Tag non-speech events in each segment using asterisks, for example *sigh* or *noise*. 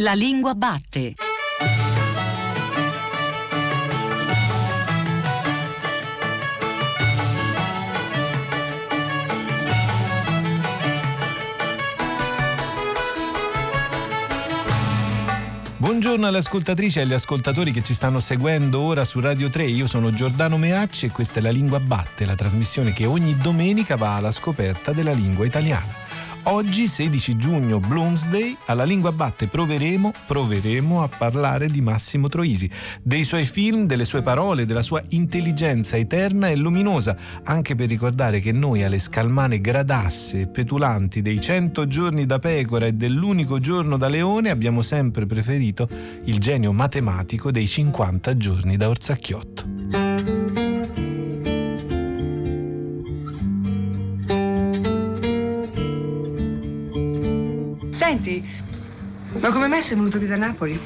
La lingua batte. Buongiorno alle ascoltatrici e agli ascoltatori che ci stanno seguendo ora su Radio 3. Io sono Giordano Meacci e questa è La Lingua Batte, la trasmissione che ogni domenica va alla scoperta della lingua italiana. Oggi, 16 giugno, Bloomsday, alla Lingua Batte proveremo, proveremo a parlare di Massimo Troisi, dei suoi film, delle sue parole, della sua intelligenza eterna e luminosa, anche per ricordare che noi alle scalmane gradasse e petulanti dei 100 giorni da pecora e dell'unico giorno da leone abbiamo sempre preferito il genio matematico dei 50 giorni da Orsacchiotto. Senti, ma come mai sei venuto qui da Napoli?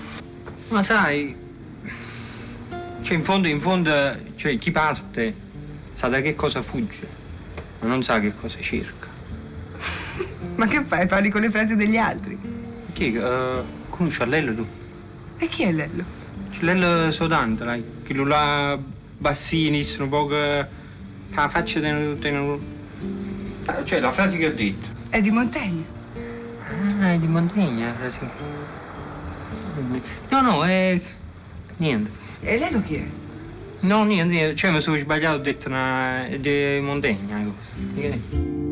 Ma sai, cioè in fondo, in fondo, cioè chi parte sa da che cosa fugge, ma non sa che cosa cerca. *laughs* ma che fai? Parli con le frasi degli altri? Chi? Uh, conosci a Lello tu? E chi è Lello? C'è Lello Sodante, dai, che lui là bassini, sono poco... che la faccia tenere... Cioè, la frase che ho detto. È di Montaigne. Ah, è di Montaigne, sì. No, no, è... niente. E lei lo chi è? No, niente, niente. Cioè, mi sono sbagliato, ho detto una... di Montaigne, cosa.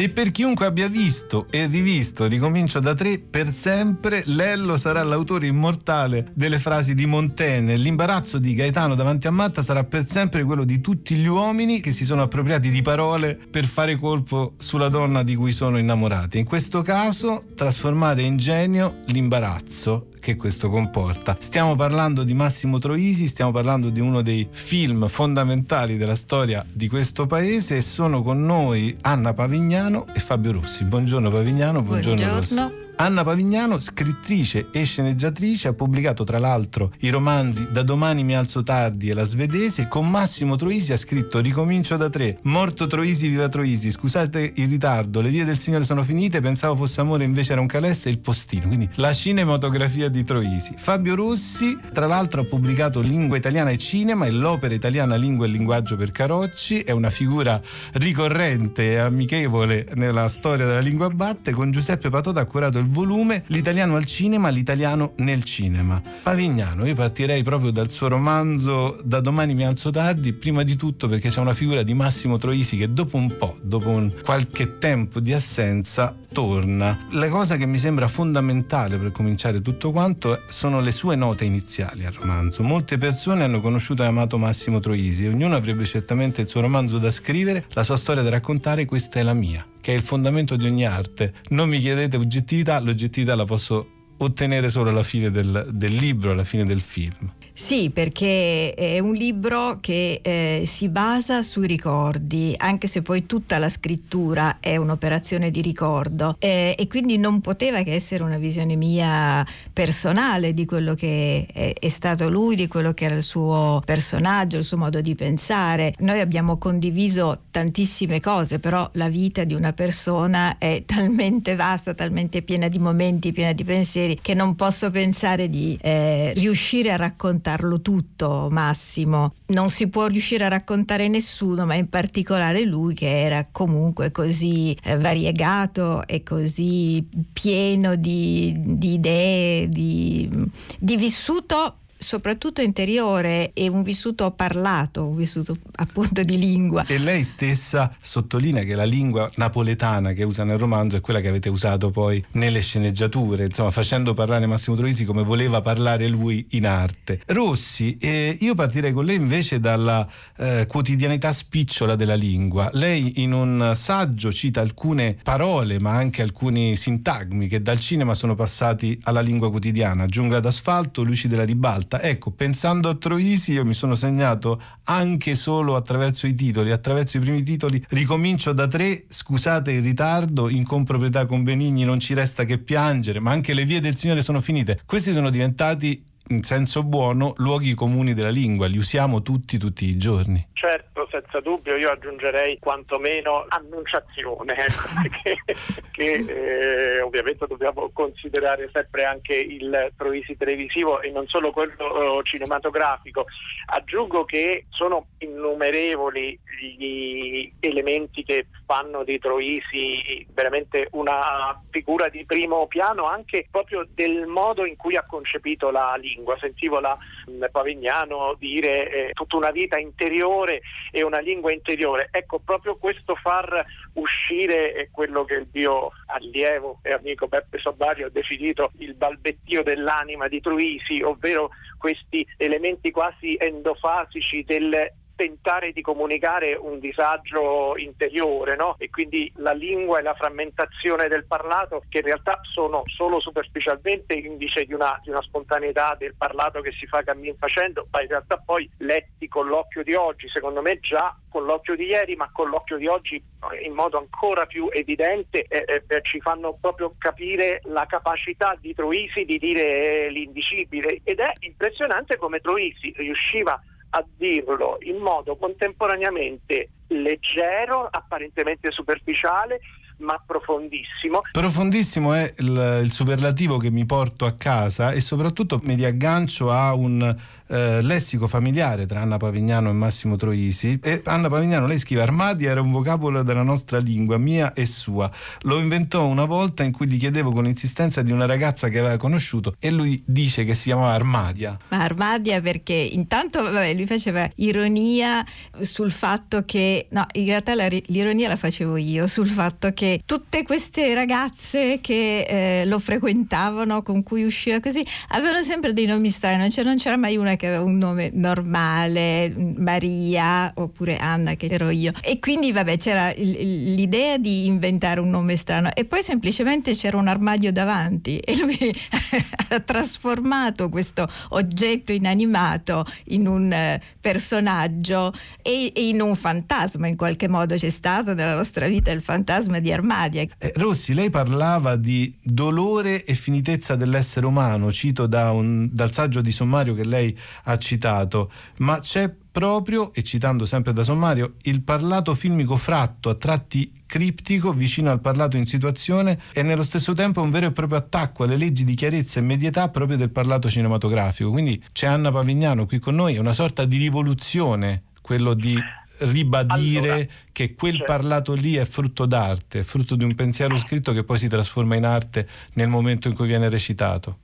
E per chiunque abbia visto e rivisto Ricomincio da tre, per sempre Lello sarà l'autore immortale delle frasi di Montaigne. L'imbarazzo di Gaetano davanti a Matta sarà per sempre quello di tutti gli uomini che si sono appropriati di parole per fare colpo sulla donna di cui sono innamorati. In questo caso, trasformare in genio l'imbarazzo che questo comporta. Stiamo parlando di Massimo Troisi, stiamo parlando di uno dei film fondamentali della storia di questo paese e sono con noi Anna Pavignano e Fabio Rossi. Buongiorno Pavignano, buongiorno, buongiorno. Rossi. Anna Pavignano, scrittrice e sceneggiatrice, ha pubblicato tra l'altro i romanzi Da domani mi alzo tardi e La svedese. Con Massimo Troisi ha scritto Ricomincio da tre, Morto Troisi, viva Troisi, scusate il ritardo, Le vie del Signore sono finite, pensavo fosse amore, invece era un calesse e il postino. Quindi la cinematografia di Troisi. Fabio Rossi, tra l'altro, ha pubblicato Lingua italiana e cinema e l'opera italiana Lingua e linguaggio per Carocci. È una figura ricorrente e amichevole nella storia della lingua batte. Con Giuseppe Patoda ha curato il volume L'italiano al cinema, l'italiano nel cinema. Pavignano, io partirei proprio dal suo romanzo Da domani mi alzo tardi, prima di tutto perché c'è una figura di Massimo Troisi che dopo un po', dopo un qualche tempo di assenza, torna. La cosa che mi sembra fondamentale per cominciare tutto quanto sono le sue note iniziali al romanzo. Molte persone hanno conosciuto e amato Massimo Troisi ognuno avrebbe certamente il suo romanzo da scrivere, la sua storia da raccontare, questa è la mia che è il fondamento di ogni arte. Non mi chiedete oggettività, l'oggettività la posso ottenere solo alla fine del, del libro, alla fine del film. Sì, perché è un libro che eh, si basa sui ricordi, anche se poi tutta la scrittura è un'operazione di ricordo eh, e quindi non poteva che essere una visione mia personale di quello che è, è, stato lui, di quello che era il suo personaggio, il suo modo di pensare. Noi abbiamo condiviso tantissime cose, però la vita di una persona è *laughs* talmente vasta, talmente piena di momenti, piena di pensieri, che non posso pensare di eh, riuscire a raccontare raccontarlo tutto, Massimo. Non si può riuscire a raccontare nessuno, ma in particolare lui che era comunque così eh, variegato e così pieno di, di idee, di, di vissuto soprattutto interiore e un vissuto parlato, un vissuto appunto di lingua. E lei stessa sottolinea che la lingua napoletana che usa nel romanzo è quella che avete usato poi nelle sceneggiature, insomma facendo parlare Massimo Troisi come voleva parlare lui in arte. Rossi, eh, io partirei con lei invece dalla eh, quotidianità spicciola della lingua. Lei in un saggio cita alcune parole ma anche alcuni sintagmi che dal cinema sono passati alla lingua quotidiana, giungla d'asfalto, luci della ribalta volta. Ecco, pensando a Troisi io mi sono segnato anche solo attraverso i titoli, attraverso i primi titoli, ricomincio da tre, scusate il ritardo, in comproprietà con Benigni non ci resta che piangere, ma anche le vie del Signore sono finite. Questi sono diventati in senso buono luoghi comuni della lingua, li usiamo tutti tutti i giorni. Certo, senza dubbio io aggiungerei quantomeno annunciazione, *laughs* ecco, che, che eh, ovviamente dobbiamo considerare sempre anche il Troisi televisivo e non solo quello cinematografico. Aggiungo che sono innumerevoli gli elementi che fanno di Troisi veramente una figura di primo piano anche proprio del modo in cui ha concepito la lingua. Sentivo la Pavignano dire eh, tutta una vita interiore e una lingua interiore. Ecco, proprio questo far uscire è quello che il mio allievo e amico Beppe Sobbario ha definito il balbettio dell'anima di Truisi, ovvero questi elementi quasi endofasici del tentare di comunicare un disagio interiore no? e quindi la lingua e la frammentazione del parlato che in realtà sono solo superficialmente indice di una, di una spontaneità del parlato che si fa cammin facendo ma in realtà poi letti con l'occhio di oggi secondo me già con l'occhio di ieri ma con l'occhio di oggi in modo ancora più evidente eh, eh, ci fanno proprio capire la capacità di Troisi di dire l'indicibile ed è impressionante come Troisi riusciva a dirlo in modo contemporaneamente leggero, apparentemente superficiale, ma profondissimo. Profondissimo è il, il, superlativo che mi porto a casa e soprattutto mi riaggancio a un eh, lessico familiare tra Anna Pavignano e Massimo Troisi. E Anna Pavignano, lei scrive Armadia era un vocabolo della nostra lingua, mia e sua. Lo inventò una volta in cui gli chiedevo con insistenza di una ragazza che aveva conosciuto e lui dice che si chiamava Armadia. Ma Armadia perché intanto vabbè, lui faceva ironia sul fatto che, no, in realtà la, l'ironia la facevo io, sul fatto che tutte queste ragazze che eh, lo frequentavano, con cui usciva così, avevano sempre dei nomi strani, cioè non c'era mai una che aveva un nome normale, Maria oppure Anna che ero io. E quindi vabbè c'era l'idea di inventare un nome strano e poi semplicemente c'era un armadio davanti e lui *laughs* ha trasformato questo oggetto inanimato in un eh, personaggio e, in un fantasma in qualche modo c'è stato nella nostra vita il fantasma di Armadia. Eh, Rossi, lei parlava di dolore e finitezza dell'essere umano, cito da un, dal saggio di sommario che lei ha citato, ma c'è proprio, e citando sempre da sommario, il parlato filmico fratto, a tratti criptico, vicino al parlato in situazione e nello stesso tempo un vero e proprio attacco alle leggi di chiarezza e medietà proprio del parlato cinematografico. Quindi c'è Anna Pavignano qui con noi, è una sorta di rivoluzione quello di ribadire allora, che quel certo. parlato lì è frutto d'arte, è frutto di un pensiero scritto che poi si trasforma in arte nel momento in cui viene recitato.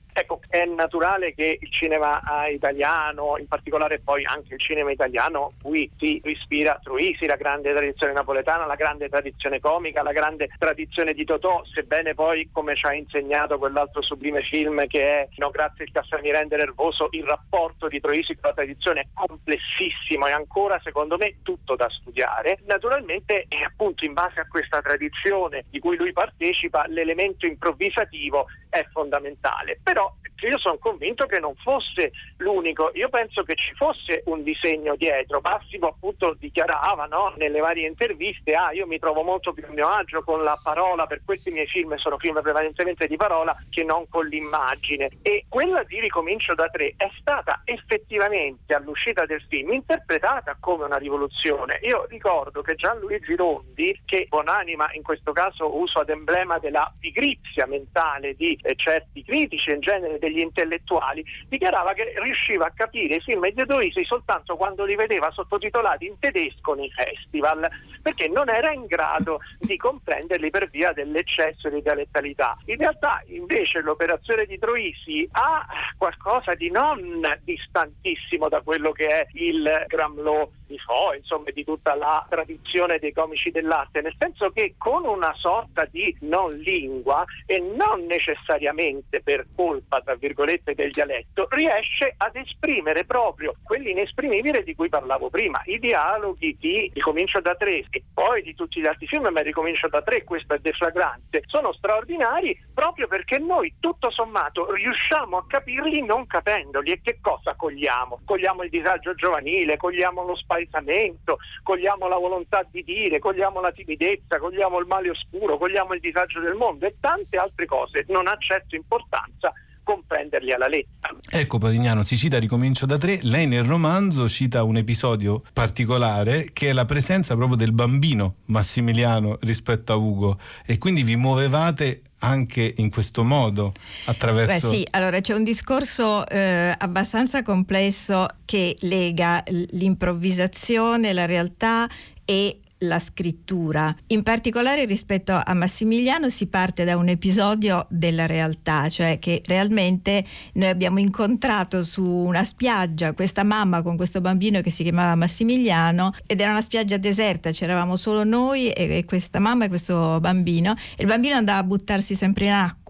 Naturale che il cinema eh, italiano, in particolare poi anche il cinema italiano, cui si ispira Truisi, la grande tradizione napoletana, la grande tradizione comica, la grande tradizione di Totò, sebbene poi, come ci ha insegnato quell'altro sublime film che è No, grazie il Cassani rende nervoso, il rapporto di Troisi con la tradizione è complessissimo e ancora, secondo me, tutto da studiare. Naturalmente, e appunto in base a questa tradizione di cui lui partecipa, l'elemento improvvisativo è fondamentale. Però io sono convinto che non fosse l'unico, io penso che ci fosse un disegno dietro. Massimo appunto dichiarava no, nelle varie interviste, ah io mi trovo molto più a mio agio con la parola, per questi miei film sono film prevalentemente di parola che non con l'immagine. E quella di Ricomincio da tre è stata effettivamente all'uscita del film interpretata come una rivoluzione. Io ricordo che Gianluigi Rondi, che buonanima in questo caso uso ad emblema della pigrizia mentale di certi critici in genere degli intellettuali, dichiarava che riusciva a capire i film editoisi soltanto quando li vedeva sottotitolati in tedesco nei festival, perché non era in grado di comprenderli per via dell'eccesso di dialettalità. In realtà invece l'operazione di Troisi ha qualcosa di non distantissimo da quello che è il Gramlò di Fo, insomma di tutta la tradizione dei comici dell'arte, nel senso che con una sorta di non lingua e non necessariamente per colpa tra virgolette del dialetto, riesce ad esprimere proprio quell'inesprimibile di cui parlavo prima, i dialoghi di Ricomincio da tre e poi di tutti gli altri film, ma Ricomincio da tre, questo è deflagrante, sono straordinari proprio perché noi tutto sommato riusciamo a capirli non capendoli e che cosa cogliamo? Cogliamo il disagio giovanile, cogliamo lo spazio spaesamento, cogliamo la volontà di dire, cogliamo la timidezza, cogliamo il male oscuro, cogliamo il disagio del mondo e tante altre cose non ha certo importanza comprenderli alla lettera. Ecco Pavignano, si cita Ricomincio da tre, lei nel romanzo cita un episodio particolare che è la presenza proprio del bambino Massimiliano rispetto a Ugo e quindi vi muovevate anche in questo modo attraverso... Beh sì, allora c'è un discorso eh, abbastanza complesso che lega l'improvvisazione, la realtà e la scrittura. In particolare rispetto a Massimiliano si parte da un episodio della realtà, cioè che realmente noi abbiamo incontrato su una spiaggia questa mamma con questo bambino che si chiamava Massimiliano ed era una spiaggia deserta, c'eravamo solo noi e, questa mamma e questo bambino e il bambino andava a buttarsi sempre in acqua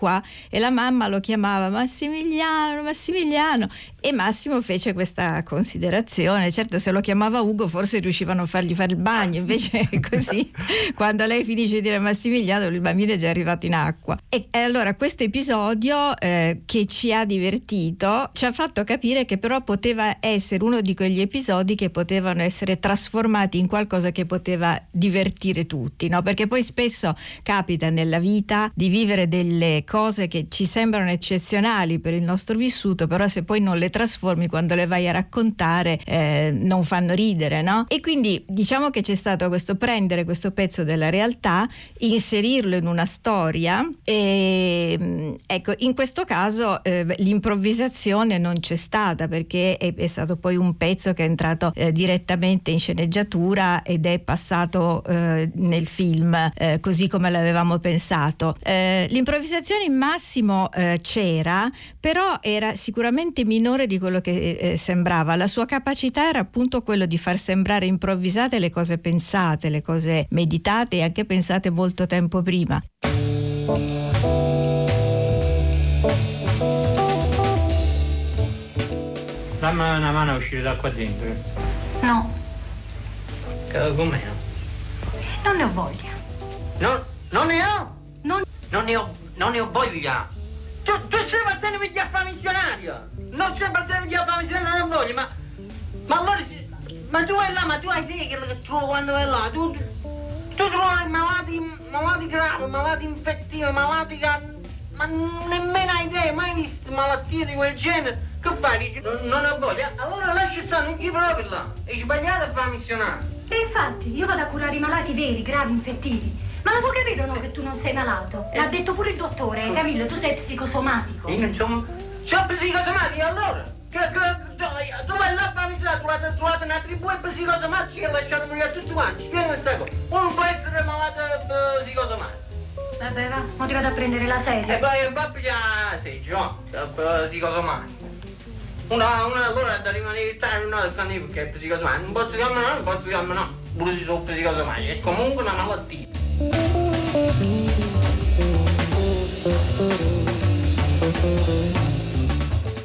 e la mamma lo chiamava Massimiliano, Massimiliano e Massimo fece questa considerazione, certo se lo chiamava Ugo forse riuscivano a fargli fare il bagno, invece *laughs* così quando lei finisce di dire Massimiliano il bambino è già arrivato in acqua. E, e allora questo episodio eh, che ci ha divertito ci ha fatto capire che però poteva essere uno di quegli episodi che potevano essere trasformati in qualcosa che poteva divertire tutti, no? perché poi spesso capita nella vita di vivere delle cose che ci sembrano eccezionali per il nostro vissuto, però se poi non le trasformi quando le vai a raccontare eh, non fanno ridere. No? E quindi diciamo che c'è stato questo prendere questo pezzo della realtà, inserirlo in una storia e mm, ecco, in questo caso eh, l'improvvisazione non c'è stata perché è, è, stato poi un pezzo che è entrato eh, direttamente in sceneggiatura ed è passato eh, nel film eh, così come l'avevamo pensato. Eh, l'improvvisazione in massimo eh, c'era, però era sicuramente minore di quello che sembrava. La sua capacità era appunto quello di far sembrare improvvisate le cose pensate le cose meditate e anche pensate molto tempo prima. Dammi una mano a uscire da qua dentro. No. Com'è? Non ne ho voglia. No, non ne ho? Non, ne ho, non ne ho voglia. Tu, tu sei partendo via a missionario. Non sei partendo via a missionario, non ho voglia, ma... Ma allora... Ma tu vai là, ma tu hai idea che trovo quando vai là? Tu, tu trovi malati, malati gravi, malati infettivi, malati che... Ma nemmeno hai idea, mai visto malattie di quel genere? Che fai? Dici, non, non ho voglia? Allora lascia stare, non ti provi là. È sbagliato a fare missionario. E infatti, io vado a curare i malati veri, gravi, infettivi. Ma lo può capire o no che tu non sei malato? L'ha detto pure il dottore, Camillo, tu sei psicosomatico. Io non sono... Sono psicosomatico allora? Che, che, tu vai là a fammi tu trovate, trovate una tribù e psicosomatici che lasciano morire tutti quanti. Spiega questa cosa. Uno può essere malato psicosomatico. Vabbè, va, ma ti vado a prendere la sedia. E poi va a pigliare la sedia, no? Psicosomatico. Una, una allora da rimanere tardi, una del canino perché è psicosomatico. Non posso no, non posso dirmi no. Pure se sono psicosomatico. È comunque una malattia. Thank you.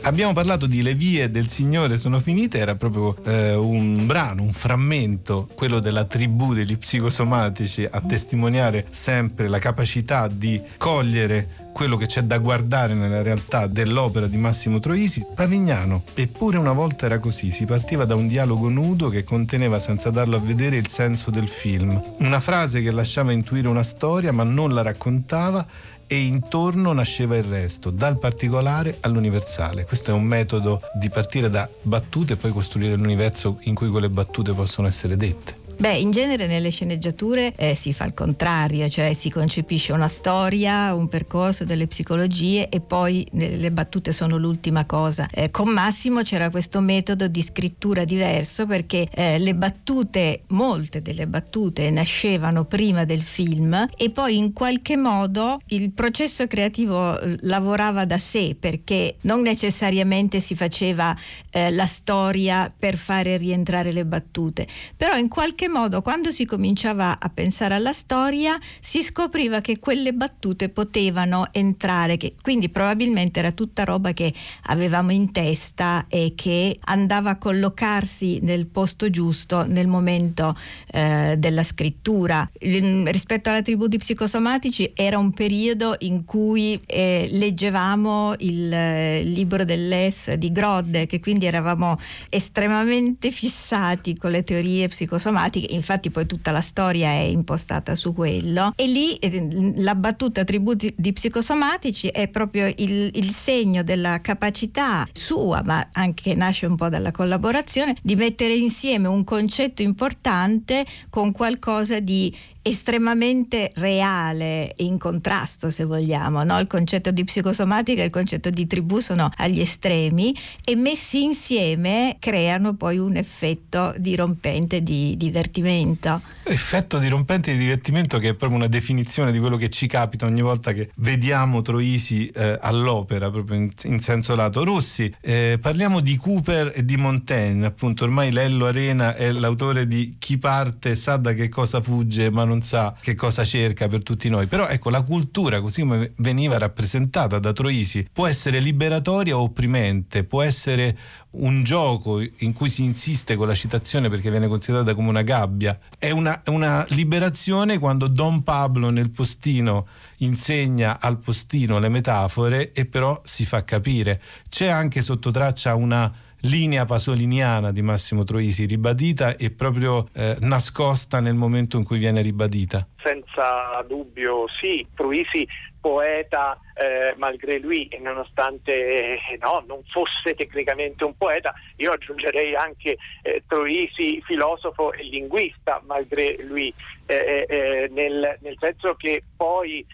Abbiamo parlato di Le vie del Signore sono finite, era proprio eh, un brano, un frammento, quello della tribù degli psicosomatici, a testimoniare sempre la capacità di cogliere quello che c'è da guardare nella realtà dell'opera di Massimo Troisi, Pavignano. Eppure una volta era così, si partiva da un dialogo nudo che conteneva senza darlo a vedere il senso del film. Una frase che lasciava intuire una storia ma non la raccontava e intorno nasceva il resto, dal particolare all'universale. Questo è un metodo di partire da battute e poi costruire l'universo in cui quelle battute possono essere dette. Beh, in genere nelle sceneggiature eh, si fa il contrario, cioè si concepisce una storia, un percorso delle psicologie e poi le battute sono l'ultima cosa. Eh, con Massimo c'era questo metodo di scrittura diverso perché eh, le battute, molte delle battute nascevano prima del film e poi in qualche modo il processo creativo eh, lavorava da sé perché non necessariamente si faceva eh, la storia per fare rientrare le battute, però in qualche modo quando si cominciava a pensare alla storia si scopriva che quelle battute potevano entrare, che quindi probabilmente era tutta roba che avevamo in testa e che andava a collocarsi nel posto giusto nel momento eh, della scrittura. Il, rispetto alla tribù di psicosomatici era un periodo in cui eh, leggevamo il, eh, libro dell'ES di Grodde, che quindi eravamo estremamente fissati con le teorie psicosomatiche psicosomatiche, infatti poi tutta la storia è impostata su quello. E lì eh, la battuta tributi di psicosomatici è proprio il, il segno della capacità sua, ma anche nasce un po' dalla collaborazione, di mettere insieme un concetto importante con qualcosa di estremamente reale in contrasto se vogliamo, no? il concetto di psicosomatica e il concetto di tribù sono agli estremi e messi insieme creano poi un effetto dirompente di divertimento. Effetto dirompente di divertimento che è proprio una definizione di quello che ci capita ogni volta che vediamo Troisi eh, all'opera, proprio in, in, senso lato. Rossi, eh, parliamo di Cooper e di Montaigne, appunto ormai Lello Arena è l'autore di Chi parte sa da che cosa fugge ma non sa che cosa cerca per tutti noi. Però ecco, la cultura, così come veniva rappresentata da Troisi, può essere liberatoria o opprimente, può essere un gioco in cui si insiste con la citazione perché viene considerata come una gabbia. È una, una liberazione quando Don Pablo nel postino insegna al postino le metafore e però si fa capire. C'è anche sotto traccia una linea pasoliniana di Massimo Troisi, ribadita e proprio eh, nascosta nel momento in cui viene ribadita? Senza dubbio sì, Troisi poeta eh, malgré lui e nonostante eh, no, non fosse tecnicamente un poeta, io aggiungerei anche eh, Troisi filosofo e linguista malgré lui, eh, eh, eh, nel, nel, senso che poi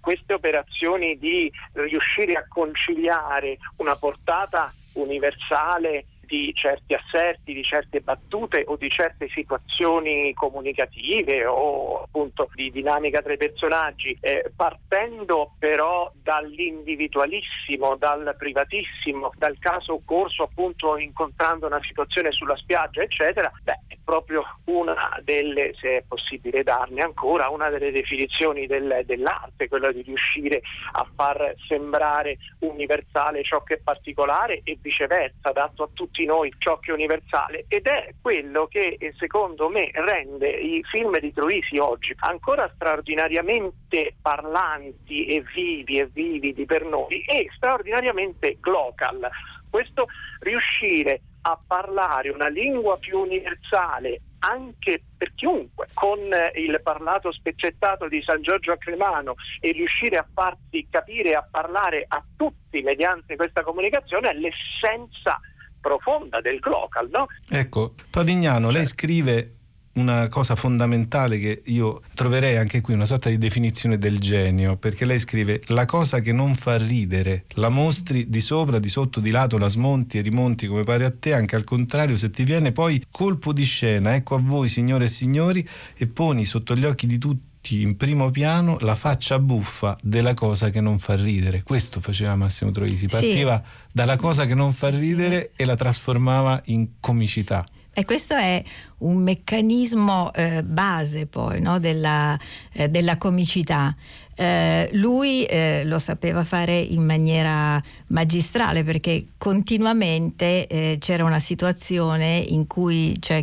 queste operazioni di riuscire a conciliare una portata universale di certi asserti, di certe battute o di certe situazioni comunicative o appunto di dinamica tra i personaggi, eh, partendo però dall'individualissimo, dal privatissimo, dal caso occorso appunto incontrando una situazione sulla spiaggia, eccetera, beh, è proprio una delle, se è possibile darne ancora, una delle definizioni del, dell'arte, quella di riuscire a far sembrare universale ciò che è particolare e viceversa, dato a tutti tutti noi è universale ed è quello che eh, secondo me rende i film di Troisi oggi ancora straordinariamente parlanti e vivi e vividi per noi e straordinariamente glocal. Questo riuscire a parlare una lingua più universale anche per chiunque, con il parlato spezzettato di San Giorgio a Cremano e riuscire a farsi capire e a parlare a tutti mediante questa comunicazione è l'essenza profonda del glocal, no? Ecco, Pavignano, lei scrive una cosa fondamentale che io troverei anche qui, una sorta di definizione del genio, perché lei scrive la cosa che non fa ridere, la mostri di sopra, di sotto, di lato, la smonti e rimonti come pare a te, anche al contrario se ti viene poi colpo di scena, ecco a voi signore e signori, e poni sotto gli occhi di tutti in primo piano la faccia buffa della cosa che non fa ridere. Questo faceva Massimo Troisi, partiva sì. dalla cosa che non fa ridere e la trasformava in comicità. E questo è un meccanismo eh, base poi no? della, eh, della comicità. Eh, lui eh, lo sapeva fare in maniera magistrale perché continuamente eh, c'era una situazione in cui, cioè,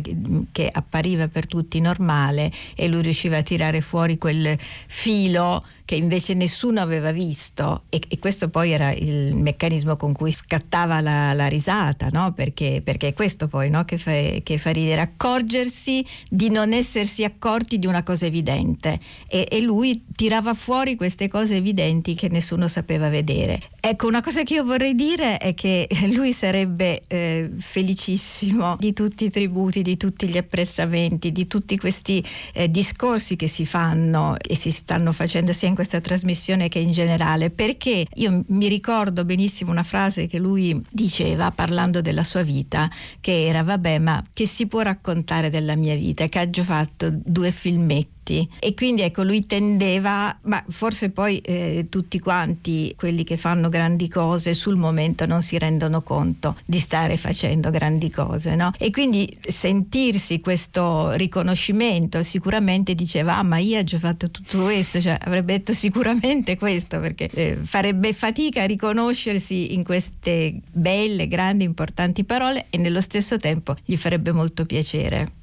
che appariva per tutti normale e lui riusciva a tirare fuori quel filo che invece nessuno aveva visto e, e questo poi era il meccanismo con cui scattava la, la risata, no? perché, perché, è questo poi no? che, fa, che, fa, ridere, accorgersi di non essersi accorti di una cosa evidente e, e lui tirava fuori queste cose evidenti che nessuno sapeva vedere. Ecco, una cosa che io vorrei dire è che *laughs* lui sarebbe eh, felicissimo di tutti i tributi, di tutti gli apprezzamenti, di tutti questi eh, discorsi che si fanno e si stanno facendo sia in questa trasmissione che in generale, perché io mi ricordo benissimo una frase che lui diceva parlando della sua vita, che era vabbè, ma che si può raccontare della mia vita? Che ho fatto due filmetti tutti e quindi ecco lui tendeva, ma forse poi eh, tutti quanti quelli che fanno grandi cose sul momento non si rendono conto di stare facendo grandi cose, no? E quindi sentirsi questo riconoscimento sicuramente diceva ah ma io ho già fatto tutto questo, cioè avrebbe detto sicuramente questo perché eh, farebbe fatica a riconoscersi in queste belle, grandi, importanti parole e nello stesso tempo gli farebbe molto piacere.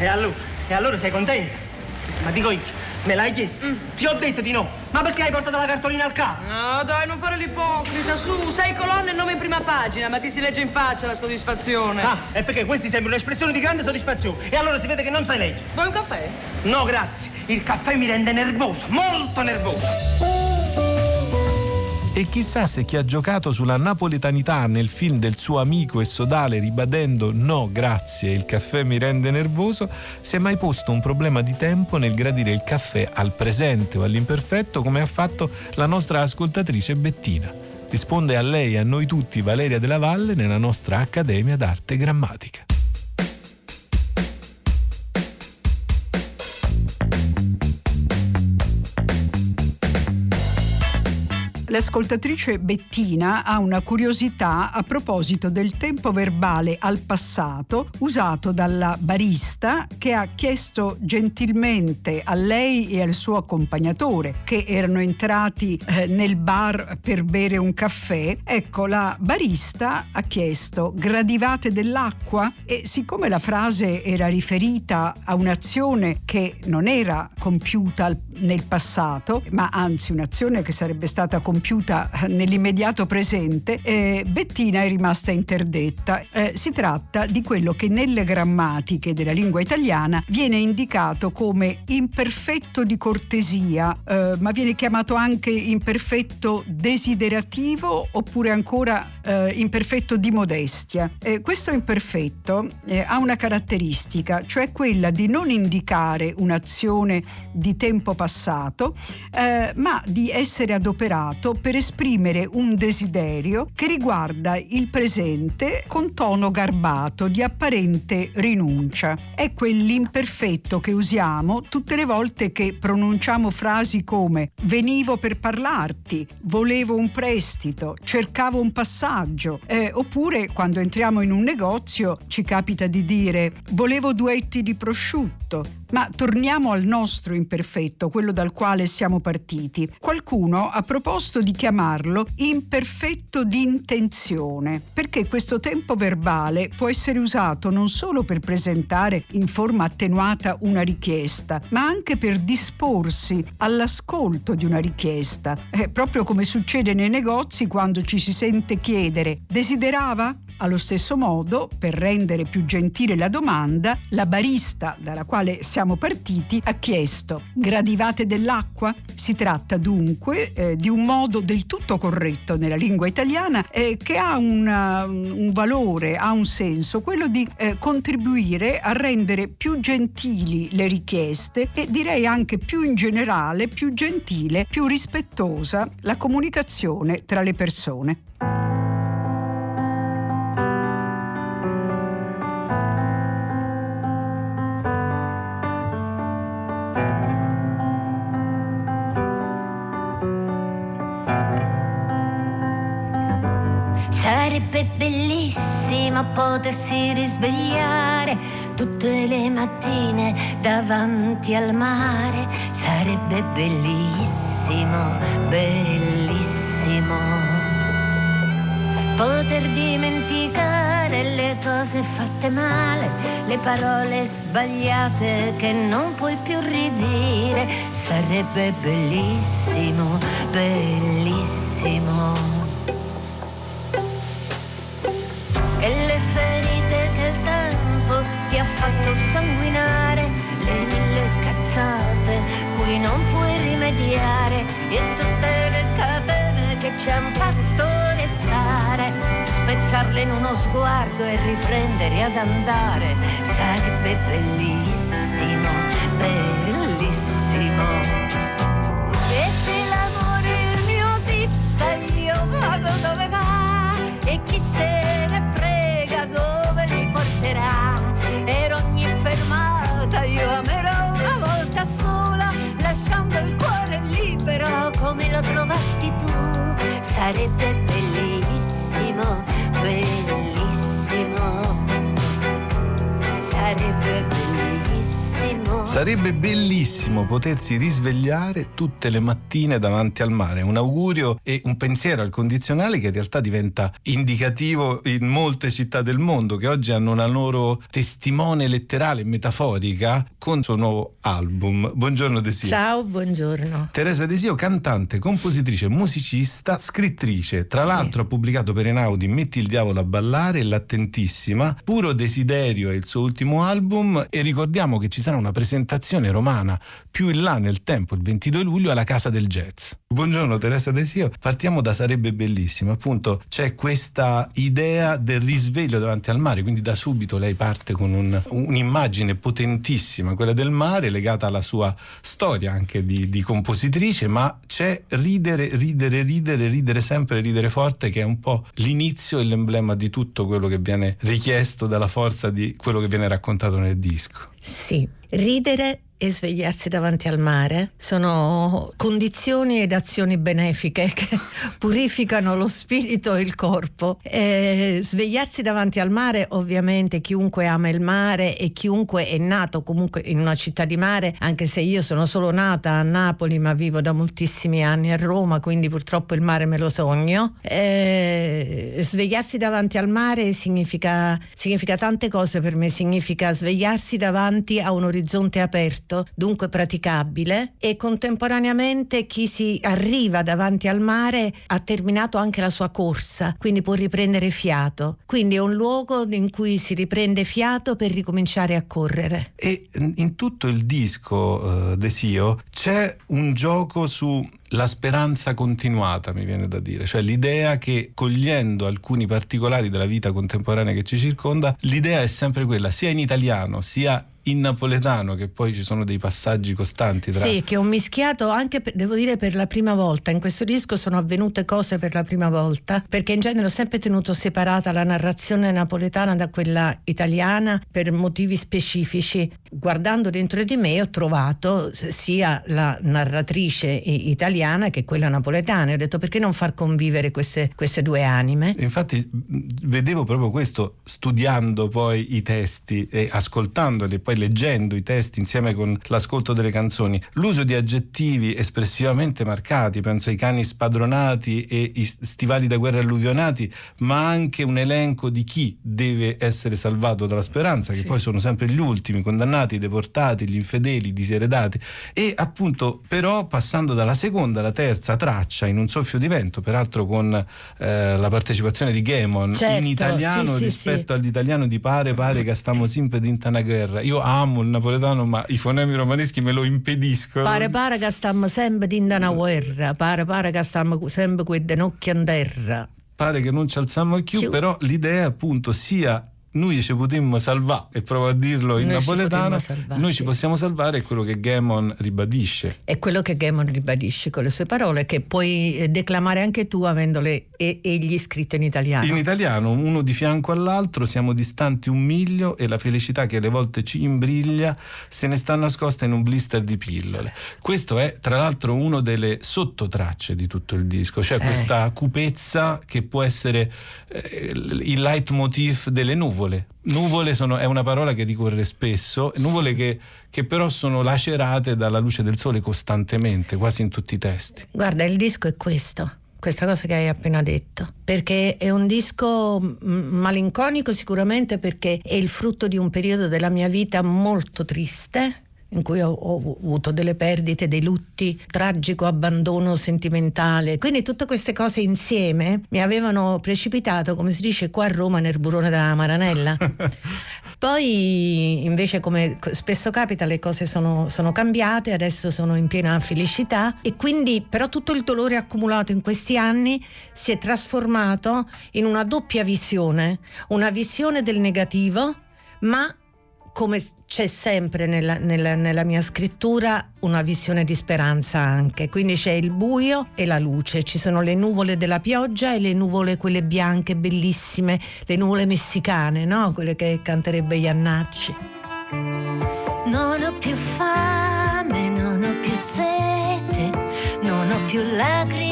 E allora? E allora? Sei contento? Ma dico io, Me l'hai chiesto? Mm. Ti ho detto di no. Ma perché hai portato la cartolina al capo? No, dai, non fare l'ipocrita. Su, sei colonne e nome in prima pagina, ma ti si legge in faccia la soddisfazione. Ah, è perché questi sembrano un'espressione di grande soddisfazione. E allora si vede che non sai leggere. Vuoi un caffè? No, grazie. Il caffè mi rende nervoso, molto nervoso. E chissà se chi ha giocato sulla napoletanità nel film del suo amico e sodale ribadendo no grazie il caffè mi rende nervoso, si è mai posto un problema di tempo nel gradire il caffè al presente o all'imperfetto come ha fatto la nostra ascoltatrice Bettina. Risponde a lei e a noi tutti Valeria della Valle nella nostra Accademia d'Arte Grammatica. L'ascoltatrice Bettina ha una curiosità a proposito del tempo verbale al passato usato dalla barista che ha chiesto gentilmente a lei e al suo accompagnatore che erano entrati eh, nel bar per bere un caffè. Ecco, la barista ha chiesto gradivate dell'acqua e siccome la frase era riferita a un'azione che non era compiuta nel passato, ma anzi un'azione che sarebbe stata compiuta eh, nell'immediato presente, eh, Bettina è rimasta interdetta. Eh, si tratta di quello che nelle grammatiche della lingua italiana viene indicato come imperfetto di cortesia, eh, ma viene chiamato anche imperfetto desiderativo oppure ancora eh, imperfetto di modestia. Eh, questo imperfetto ha una caratteristica, cioè quella di non indicare un'azione di tempo passato, ma di essere adoperato per esprimere un desiderio che riguarda il presente con tono garbato di apparente rinuncia. È quell'imperfetto che usiamo tutte le volte che pronunciamo frasi come venivo per parlarti, volevo un prestito, cercavo un passaggio, eh, oppure quando entriamo in un negozio ci capita di dire volevo duetti di prosciutto, ma torniamo al nostro imperfetto, quello dal quale siamo partiti. Qualcuno ha proposto di chiamarlo imperfetto di intenzione, perché questo tempo verbale può essere usato non solo per presentare in forma attenuata una richiesta, ma anche per disporsi all'ascolto di una richiesta, eh, proprio come succede nei negozi quando ci si sente chiedere desiderava? Allo stesso modo, per rendere più gentile la domanda, la barista dalla quale siamo partiti ha chiesto gradivate dell'acqua? Si tratta dunque eh, di un modo del tutto corretto nella lingua italiana eh, che ha una, un valore, ha un senso, quello di eh, contribuire a rendere più gentili le richieste e direi anche più in generale, più gentile, più rispettosa la comunicazione tra le persone. Sarebbe bellissimo potersi risvegliare tutte le mattine davanti al mare. Sarebbe bellissimo, bellissimo. Poter dimenticare le cose fatte male, le parole sbagliate che non puoi più ridire. Sarebbe bellissimo, bellissimo. Fatto sanguinare le mille cazzate cui non puoi rimediare e tutte le catene che ci hanno fatto restare spezzarle in uno sguardo e riprendere ad andare. Sarebbe bellissimo bellissimo Sarebbe bellissimo, Sarebbe bellissimo. potersi risvegliare tutte le mattine davanti al mare. Un augurio e un pensiero al condizionale che in realtà diventa indicativo in molte città del mondo che oggi hanno una loro testimone letterale e metaforica con il suo nuovo album. Buongiorno Desio. Ciao, buongiorno. Teresa Desio, cantante, compositrice, musicista, scrittrice. Tra l'altro ha pubblicato per Enaudi Metti il diavolo a ballare e L'attentissima. Puro desiderio è il suo ultimo album e ricordiamo che ci sarà una presentazione romana più in là nel tempo, il 22 luglio, alla Casa del Jazz. Buongiorno Teresa Desio, partiamo da Sarebbe bellissimo. Appunto c'è questa idea del risveglio davanti al mare, quindi da subito lei parte con un- un'immagine potentissima, quella del mare, legata alla sua storia anche di, di compositrice, ma c'è ridere, ridere, ridere, ridere sempre, ridere forte, che è un po' l'inizio e l'emblema di tutto quello che viene richiesto dalla forza di quello che viene raccontato nel disco. Sì, ridere e svegliarsi davanti al mare sono condizioni ed azioni benefiche che *laughs* purificano lo spirito e il corpo. E svegliarsi davanti al mare, ovviamente chiunque ama il mare e chiunque è nato comunque in una città di mare, anche se io sono solo nata a Napoli ma vivo da moltissimi anni a Roma, quindi purtroppo il mare me lo sogno. E svegliarsi davanti al mare significa, significa tante cose per me, significa svegliarsi davanti a un orizzonte aperto, dunque praticabile e contemporaneamente chi si arriva davanti al mare ha terminato anche la sua corsa, quindi può riprendere fiato. Quindi è un luogo in cui si riprende fiato per ricominciare a correre. E in tutto il disco eh, Desio c'è un gioco su la speranza continuata, mi viene da dire, cioè l'idea che cogliendo alcuni particolari della vita contemporanea che ci circonda, l'idea è sempre quella, sia in italiano sia in napoletano, che poi ci sono dei passaggi costanti tra Sì, che ho mischiato anche, per- devo dire, per la prima volta. In questo disco sono avvenute cose per la prima volta, perché in genere ho sempre tenuto separata la narrazione napoletana da quella italiana per motivi specifici. Guardando dentro di me ho trovato sia la narratrice italiana che quella napoletana. Ho detto perché non far convivere queste, queste due anime? Infatti vedevo proprio questo studiando poi i testi e ascoltandoli e poi leggendo i testi insieme con l'ascolto delle canzoni, l'uso di aggettivi espressivamente marcati, penso ai cani spadronati e i stivali da guerra alluvionati, ma anche un elenco di chi deve essere salvato dalla speranza, che poi sono sempre gli ultimi, condannati, deportati, gli infedeli, i diseredati. E appunto però passando dalla seconda alla terza traccia in un soffio di vento, peraltro con eh, la partecipazione di Gemon Certo, in italiano sì, sì, rispetto all'italiano di pare pare che stiamo sempre in una guerra. Io amo il napoletano, ma i fonemi romaneschi me lo impediscono. Pare pare che stiamo sempre in una guerra, pare pare che stiamo sempre con le ginocchia in terra. Pare che non ci alziamo più, Più. però l'idea appunto sia noi ci potremmo salvare, e provo a dirlo in Noi ci napoletano, salvare, noi sì. ci possiamo salvare è quello che Gemon ribadisce. È quello che Gammon ribadisce con le sue parole, che puoi eh, declamare anche tu avendole e- egli scritte in italiano. In italiano, uno di fianco all'altro, siamo distanti un miglio e la felicità che alle volte ci imbriglia se ne sta nascosta in un blister di pillole. Questo è tra l'altro uno delle sottotracce di tutto il disco, cioè Eh. questa cupezza che può essere eh, il leitmotiv delle nuvole. Nuvole sono- è una parola che ricorre spesso, nuvole che, che però sono lacerate dalla luce del sole costantemente, quasi in tutti i testi. Guarda, il disco è questo. Questa cosa che hai appena detto, perché è un disco mm, malinconico sicuramente perché è il frutto di un periodo della mia vita molto triste, in cui ho, ho avuto delle perdite, dei lutti, tragico abbandono sentimentale. Quindi tutte queste cose insieme mi avevano precipitato, come si dice qua a Roma, nel burrone della Maranella. *laughs* Poi invece come co- spesso capita le cose sono, sono cambiate, adesso sono in piena felicità e quindi però tutto il dolore accumulato in questi anni si è trasformato in una doppia visione, una visione del negativo ma come c'è sempre nella, nella- nella mia scrittura una visione di speranza anche, quindi c'è il buio e la luce, ci sono le nuvole della pioggia e le nuvole quelle bianche bellissime, le nuvole messicane, no? Quelle che canterebbe Iannacci. Non ho più fame, non ho più sete, non ho più lacrime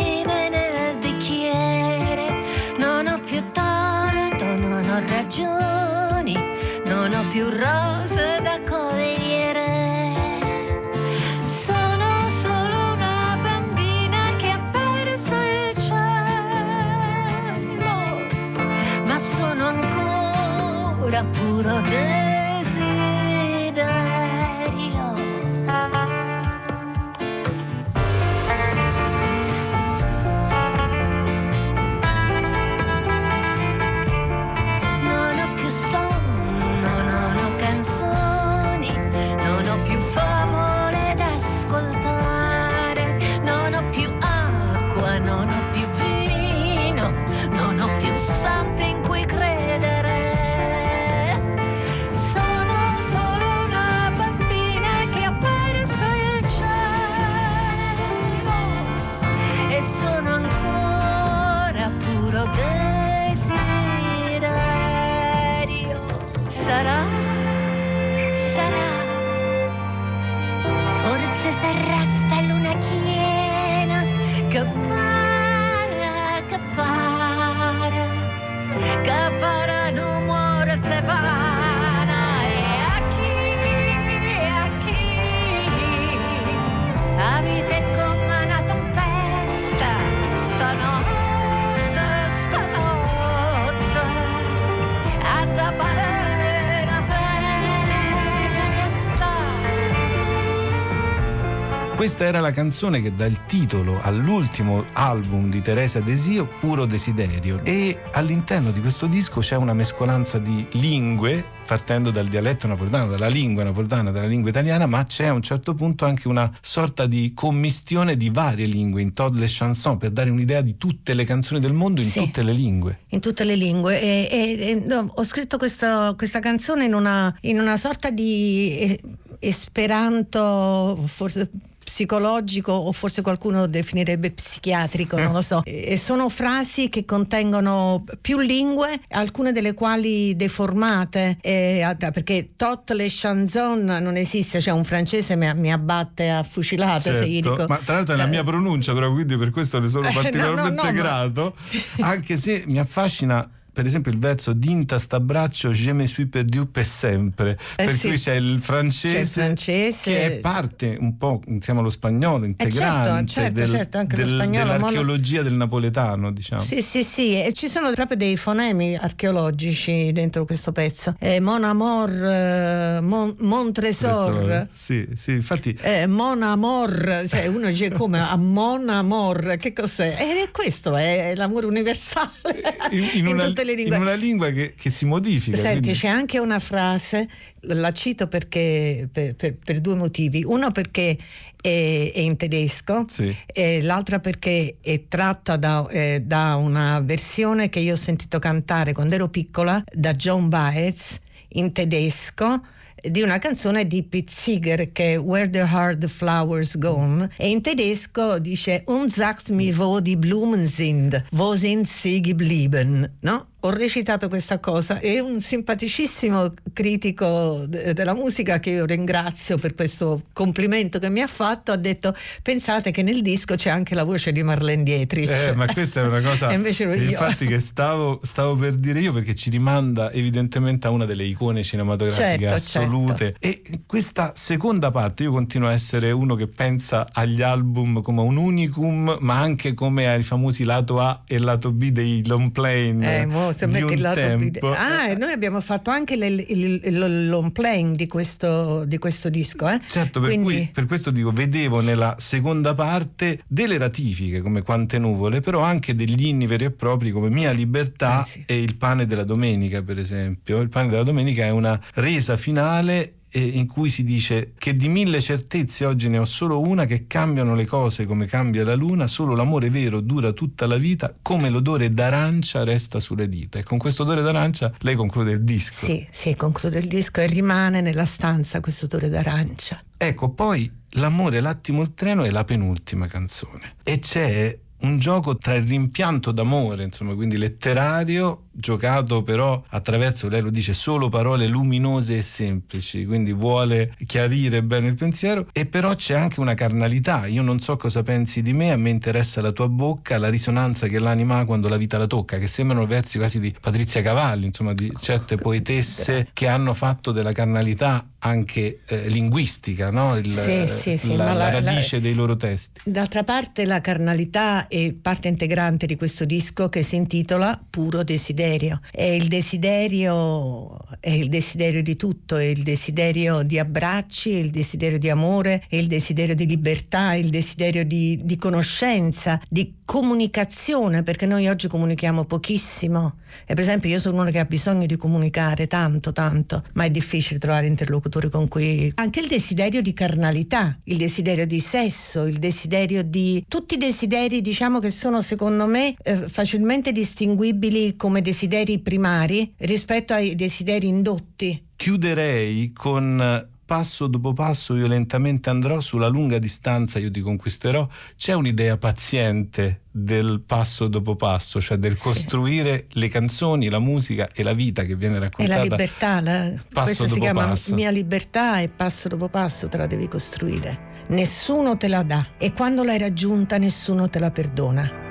Questa era la canzone che dà il titolo all'ultimo album di Teresa Desio, Puro Desiderio. E all'interno di questo disco c'è una mescolanza di lingue partendo dal dialetto napoletano, dalla lingua napoletana, dalla lingua italiana, ma c'è a un certo punto anche una sorta di commistione di varie lingue in Todd les chansons per dare un'idea di tutte le canzoni del mondo in Sì. tutte le lingue. In tutte le lingue. E, e- e, no, ho scritto questa, questa canzone in una, in una sorta di eh, esperanto, forse psicologico o forse qualcuno definirebbe psichiatrico, non lo so. *laughs* E sono frasi che contengono più lingue, alcune delle quali deformate, eh, perché tot le chanson non esiste, cioè un francese mi, mi abbatte a fucilate se gli Certo, dico... ma tra l'altro è la mia pronuncia, però quindi per questo ne sono *laughs* Eh, no, particolarmente no, no, ma- grato, *laughs* anche se mi affascina per esempio il verso Dinta st'abbraccio je me suis perdu per sempre Eh, per sì. cui c'è il francese, C'è il francese. che è parte un po' insieme allo spagnolo integrante certo, del- certo, anche lo del- spagnolo mono- dell'archeologia del napoletano diciamo Sì, sì, sì, e ci sono proprio dei fonemi archeologici dentro questo pezzo. Eh, Mon Amor, eh, Mon, Montresor, sì, sì, infatti eh, Mon Amor, cioè uno dice come a Mon Amor, che cos'è? E questo è l'amore universale in, in *laughs* in una, tutte le lingue. in una lingua che, che si modifica Senti, quindi- c'è anche una frase, la cito perché, per, per- per due motivi. Uno perché è, è in tedesco Sì. e l'altra perché è tratta da, eh, da una versione che io ho sentito cantare quando ero piccola da John Baez in tedesco di una canzone di Pete Seeger che è Where the Hard Flowers Gone e in tedesco dice Und sagt mir wo die Blumen sind, wo sind sie geblieben, no? Ho recitato questa cosa e un simpaticissimo critico de- della musica che io ringrazio per questo complimento che mi ha fatto ha detto pensate che nel disco c'è anche la voce di Marlene Dietrich. Eh, ma questa è una cosa *laughs* invece ero io. infatti che stavo, stavo per dire io perché ci rimanda evidentemente a una delle icone cinematografiche Certo, assolute e questa seconda parte io continuo a essere uno che pensa agli album come a un unicum ma anche come ai famosi lato A e lato B dei long plane Eh, mo, se di metti un il lato tempo Ah, noi abbiamo fatto anche long playing di questo, di questo disco. Eh? Certo, per, Quindi- cui, per questo dico, vedevo nella seconda parte delle ratifiche come Quante nuvole, però anche degli inni veri e propri come Mia libertà e Il pane della domenica, per esempio. Il pane della domenica è una resa finale eh, in cui si dice che di mille certezze oggi ne ho solo una che cambiano le cose come cambia la luna, solo l'amore vero dura tutta la vita, come l'odore d'arancia resta sulle dita. E con questo odore d'arancia lei conclude il disco. Sì, sì, conclude il disco e rimane nella stanza questo odore d'arancia. Ecco, poi L'amore, l'attimo, il treno è la penultima canzone. E c'è un gioco tra il rimpianto d'amore, insomma, quindi letterario, giocato però attraverso, lei lo dice, solo parole luminose e semplici, quindi vuole chiarire bene il pensiero, e però c'è anche una carnalità, io non so cosa pensi di me, a me interessa la tua bocca, la risonanza che l'anima ha quando la vita la tocca, che sembrano versi quasi di Patrizia Cavalli, insomma, di certe poetesse che hanno fatto della carnalità anche eh, linguistica, no? Il- Sì, sì, sì, la, la la- la- radice dei loro testi. D'altra parte la carnalità è parte integrante di questo disco che si intitola Puro desiderio. E il desiderio è il desiderio di tutto, è il desiderio di abbracci, è il desiderio di amore, è il desiderio di libertà, è il desiderio di, di conoscenza, di comunicazione, perché noi oggi comunichiamo pochissimo. E per esempio io sono uno che ha bisogno di comunicare tanto, tanto, ma è difficile trovare interlocutori con cui... Anche il desiderio di carnalità, il desiderio di sesso, il desiderio di... Tutti i desideri diciamo che sono secondo me eh, facilmente distinguibili come desideri primari rispetto ai desideri indotti. Chiuderei con passo dopo passo io lentamente andrò sulla lunga distanza io ti conquisterò c'è un'idea paziente del passo dopo passo cioè del costruire le canzoni la musica e la vita che viene E raccontata la libertà, la, passo questa si chiama passo. mia libertà e passo dopo passo te la devi costruire. Nessuno te la dà e quando l'hai raggiunta nessuno te la perdona.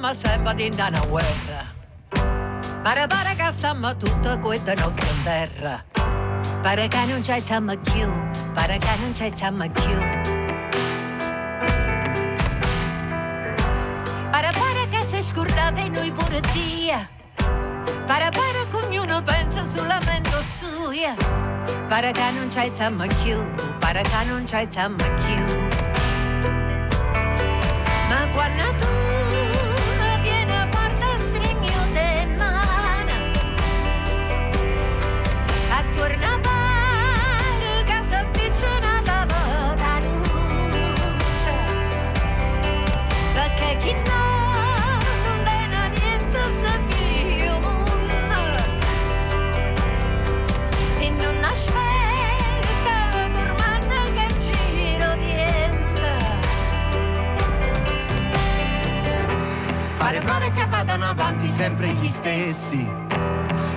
Pare stiamo sempre dentro una guerra. Pare pare che stiamo tutte queste notti in terra. Pare che non ci siamo più, pare che non ci siamo più. Pare pare che sei scordata e noi pure Dio. Para para che ognuno pensa solamente su, yeah. Para che non c'hai zamma più, para che non c'hai zamma più. Ma quando tu Pare pare che vadano avanti sempre gli stessi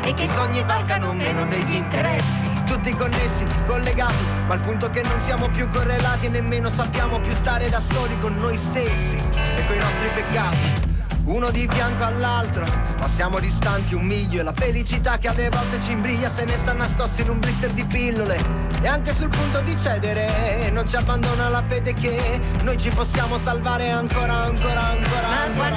e che i sogni valgano meno degli interessi. Tutti connessi, collegati, ma al punto che non siamo più correlati e nemmeno sappiamo più stare da soli con noi stessi e coi nostri peccati. Uno di fianco all'altro, ma siamo distanti un miglio e la felicità che alle volte ci imbriglia se ne sta nascosta in un blister di pillole. E anche sul punto di cedere, non ci abbandona la fede che noi ci possiamo salvare ancora, ancora, ancora, ancora.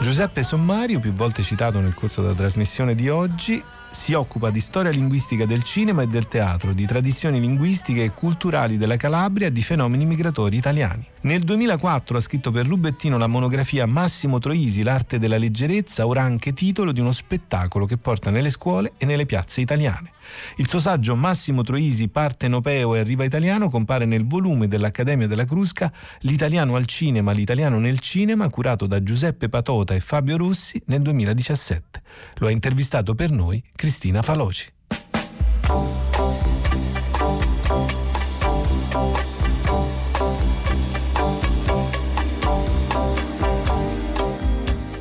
Giuseppe Sommario, più volte citato nel corso della trasmissione di oggi, si occupa di storia linguistica del cinema e del teatro, di tradizioni linguistiche e culturali della Calabria e di fenomeni migratori italiani. Nel 2004 ha scritto per Rubettino la monografia Massimo Troisi, l'arte della leggerezza, ora anche titolo di uno spettacolo che porta nelle scuole e nelle piazze italiane. Il suo saggio Massimo Troisi, partenopeo e arriva italiano compare nel volume dell'Accademia della Crusca L'italiano al cinema, l'italiano nel cinema, curato da Giuseppe Patota e Fabio Rossi nel 2017. Lo ha intervistato per noi Cristina Faloci.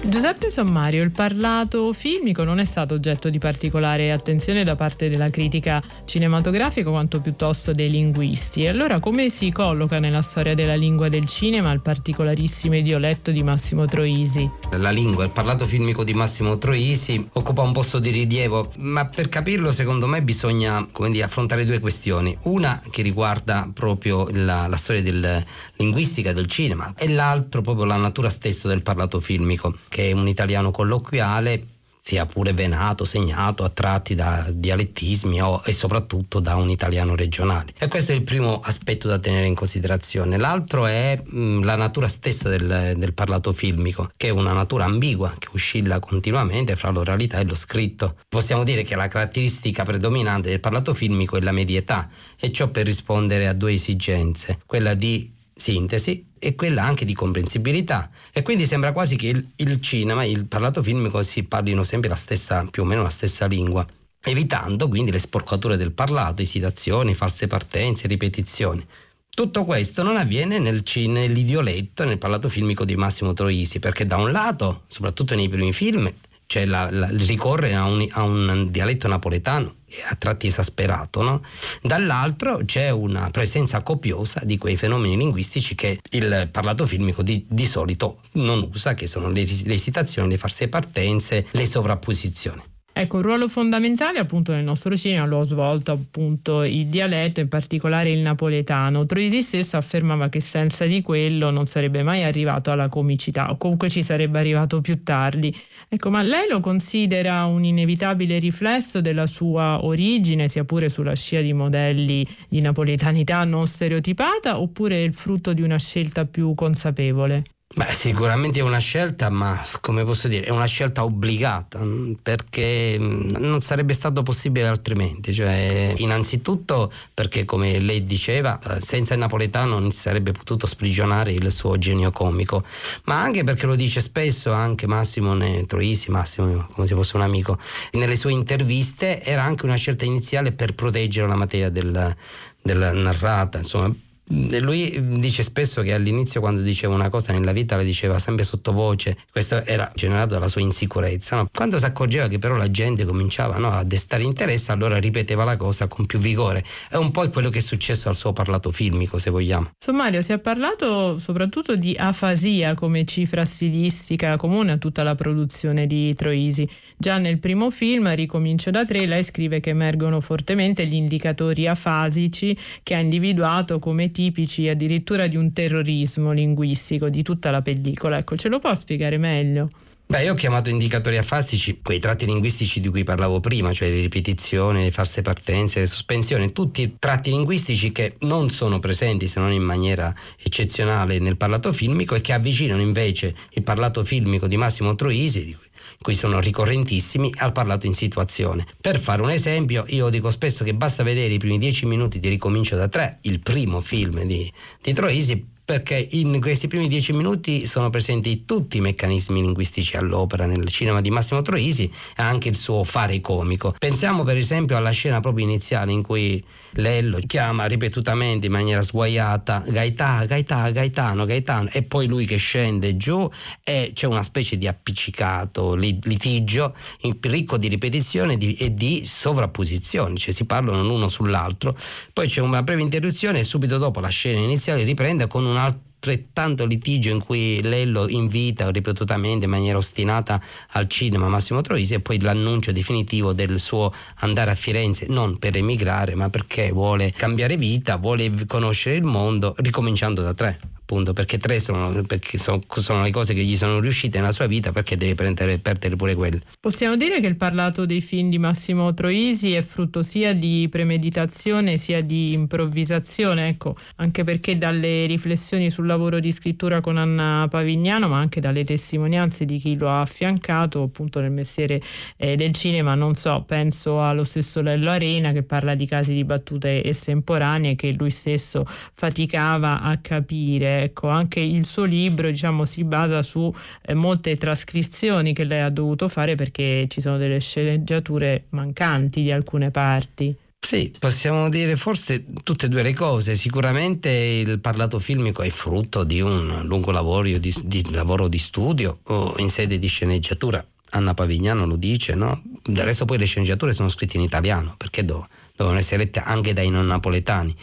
Giuseppe Sommario, il parlato filmico non è stato oggetto di particolare attenzione da parte della critica cinematografica quanto piuttosto dei linguisti. E allora come si colloca nella storia della lingua del cinema il particolarissimo idioletto di Massimo Troisi? La lingua, il parlato filmico di Massimo Troisi occupa un posto di rilievo, ma per capirlo secondo me bisogna dire, affrontare due questioni. Una che riguarda proprio la, la storia del linguistica del cinema e l'altro proprio la natura stessa del parlato filmico, che è un italiano colloquiale sia pure venato, segnato a tratti da dialettismi o, e soprattutto da un italiano regionale. E questo è il primo aspetto da tenere in considerazione. L'altro è mh, la natura stessa del, del, parlato filmico, che è una natura ambigua, che oscilla continuamente fra l'oralità e lo scritto. Possiamo dire che la caratteristica predominante del parlato filmico è la medietà, e ciò per rispondere a due esigenze, quella di sintesi e quella anche di comprensibilità e quindi sembra quasi che il, il cinema il parlato filmico si parlino sempre la stessa, più o meno la stessa lingua evitando quindi le sporcature del parlato, esitazioni, false partenze, ripetizioni. Tutto questo non avviene nel cine, nell'idioletto, nel parlato filmico di Massimo Troisi, perché da un lato, soprattutto nei primi film, cioè la, la, ricorre a un, a un, dialetto napoletano a tratti esasperato, no? dall'altro c'è una presenza copiosa di quei fenomeni linguistici che il parlato filmico di, di solito non usa, che sono le, le esitazioni, le false partenze, le sovrapposizioni. Ecco, un ruolo fondamentale appunto nel nostro cinema lo ha svolto appunto il dialetto, in particolare il napoletano. Troisi stesso affermava che senza di quello non sarebbe mai arrivato alla comicità o comunque ci sarebbe arrivato più tardi. Ecco, ma lei lo considera un inevitabile riflesso della sua origine, sia pure sulla scia di modelli di napoletanità non stereotipata, oppure il frutto di una scelta più consapevole? Beh, sicuramente è una scelta, ma come posso dire, è una scelta obbligata perché non sarebbe stato possibile altrimenti. Cioè, innanzitutto perché, come lei diceva, eh, senza il napoletano non si sarebbe potuto sprigionare il suo genio comico, ma anche perché lo dice spesso anche Massimo Troisi, Massimo come se fosse un amico, nelle sue interviste era anche una scelta iniziale per proteggere la materia del, della narrata, insomma lui dice spesso che all'inizio quando diceva una cosa nella vita la diceva sempre sottovoce, questo era generato dalla sua insicurezza. No? Quando si accorgeva che però la gente cominciava no, a destare interesse, allora ripeteva la cosa con più vigore. È un po' quello che è successo al suo parlato filmico, se vogliamo. Sommario, si è parlato soprattutto di afasia come cifra stilistica comune a tutta la produzione di Troisi. Già nel primo film, Ricomincio da tre, lei scrive che emergono fortemente gli indicatori afasici che ha individuato come tipici addirittura di un terrorismo linguistico di tutta la pellicola. Ecco, ce lo può spiegare meglio? Beh, io ho chiamato indicatori afastici quei tratti linguistici di cui parlavo prima, cioè le ripetizioni, le false partenze, le sospensioni, tutti tratti linguistici che non sono presenti se non in maniera eccezionale nel parlato filmico e che avvicinano invece il parlato filmico di Massimo Troisi, di cui sono ricorrentissimi, al parlato in situazione. Per fare un esempio, io dico spesso che basta vedere i primi dieci minuti di Ricomincio da tre, il primo film di, di Troisi, perché in questi primi dieci minuti sono presenti tutti i meccanismi linguistici all'opera nel cinema di Massimo Troisi e anche il suo fare comico. Pensiamo per esempio alla scena proprio iniziale in cui Lello chiama ripetutamente in maniera sguaiata Gaetà, Gaetà, Gaetano, Gaetano e poi lui che scende giù e c'è una specie di appiccicato litigio ricco di ripetizione e di sovrapposizioni, cioè si parlano l'uno sull'altro. Poi c'è una breve interruzione e subito dopo la scena iniziale riprende con un altrettanto litigio in cui lei lo invita ripetutamente in maniera ostinata al cinema Massimo Troisi e poi l'annuncio definitivo del suo andare a Firenze non per emigrare ma perché vuole cambiare vita, vuole conoscere il mondo ricominciando da tre appunto perché tre sono, perché sono, sono, le cose che gli sono riuscite nella sua vita perché deve prendere, perdere pure quelle. Possiamo dire che il parlato dei film di Massimo Troisi è frutto sia di premeditazione sia di improvvisazione, ecco, anche perché dalle riflessioni sul lavoro di scrittura con Anna Pavignano, ma anche dalle testimonianze di chi lo ha affiancato appunto nel mestiere eh, del cinema, non so, penso allo stesso Lello Arena che parla di casi di battute estemporanee che lui stesso faticava a capire ecco, anche il suo libro diciamo, si basa su eh, molte trascrizioni che lei ha dovuto fare perché ci sono delle sceneggiature mancanti di alcune parti. Sì, possiamo dire forse tutte e due le cose. Sicuramente il parlato filmico è frutto di un lungo lavoro di, di, lavoro di studio o in sede di sceneggiatura. Anna Pavignano lo dice, no? Del resto poi le sceneggiature sono scritte in italiano, perché dove? Dovevano essere lette anche dai non napoletani.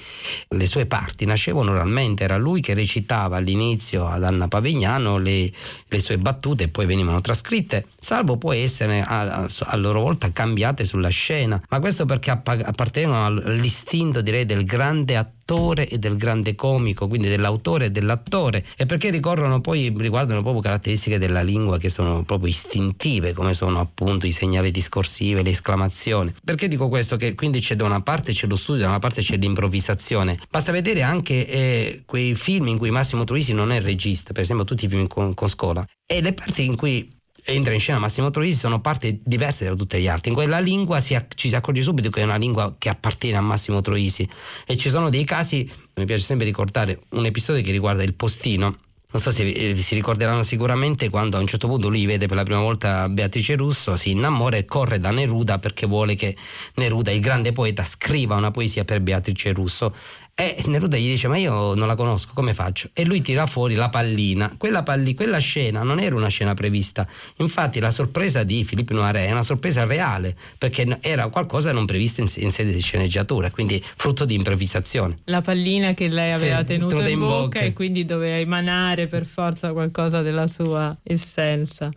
Le sue parti nascevano oralmente, era lui che recitava all'inizio ad Anna Pavignano le, le sue battute e poi venivano trascritte, salvo poi essere a, a, loro volta cambiate sulla scena, ma questo perché appartengono all'istinto direi del grande attore dell'attore e del grande comico, quindi dell'autore e dell'attore, e perché ricorrono poi, riguardano proprio caratteristiche della lingua che sono proprio istintive, come sono appunto i segnali discorsivi, le esclamazioni. Perché dico questo? Che quindi c'è da una parte c'è lo studio, da una parte c'è l'improvvisazione. Basta vedere anche eh, quei film in cui Massimo Troisi non è regista, per esempio tutti i film con, con Scola, e le parti in cui entra in scena Massimo Troisi sono parti diverse da tutte le altre. In quella lingua si, ci si accorge subito che è una lingua che appartiene a Massimo Troisi e ci sono dei casi, mi piace sempre ricordare un episodio che riguarda il postino. Non so se vi, si ricorderanno sicuramente quando a un certo punto lui vede per la prima volta Beatrice Russo, si innamora e corre da Neruda perché vuole che Neruda, il grande poeta, scriva una poesia per Beatrice Russo e Neruda gli dice: Ma io non la conosco, come faccio? E lui tira fuori la pallina. Quella, palli, quella scena non era una scena prevista. Infatti, la sorpresa di Filippo Noiret è una sorpresa reale, perché era qualcosa non previsto in, in, sede di sceneggiatura, quindi frutto di improvvisazione. La pallina che lei aveva sì, tenuto in, in bocca, bocca e quindi doveva emanare per forza qualcosa della sua essenza.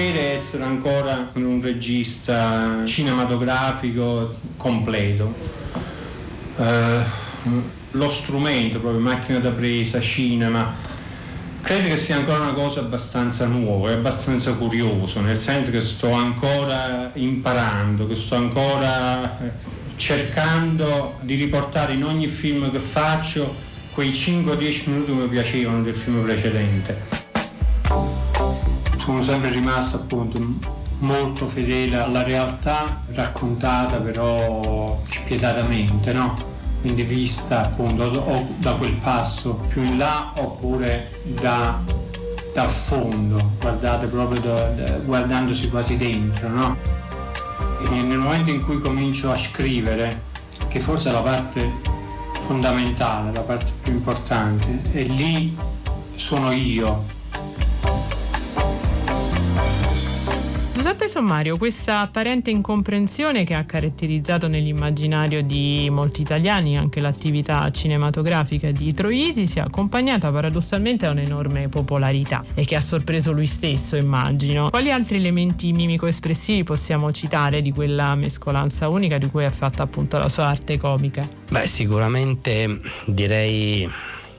Crede essere ancora un regista cinematografico completo. Uh, lo strumento, proprio macchina da presa, cinema, credo che sia ancora una cosa abbastanza nuova e abbastanza curioso, nel senso che sto ancora imparando, che sto ancora eh, cercando di riportare in ogni film che faccio quei 5-10 minuti che mi piacevano del film precedente sono sempre rimasto appunto molto fedele alla realtà raccontata però spietatamente, no? Quindi vista appunto o da quel passo più in là oppure da, dal fondo, guardate proprio da, da, guardandosi quasi dentro, no? Nel momento in cui comincio a scrivere, che forse è la parte fondamentale, la parte più importante, e lì sono io Giuseppe Sommario, questa apparente incomprensione che ha caratterizzato nell'immaginario di molti italiani anche l'attività cinematografica di Troisi si è accompagnata paradossalmente a un'enorme popolarità e che ha sorpreso lui stesso, immagino. Quali altri elementi mimico-espressivi possiamo citare di quella mescolanza unica di cui è fatta appunto la sua arte comica? Beh, sicuramente direi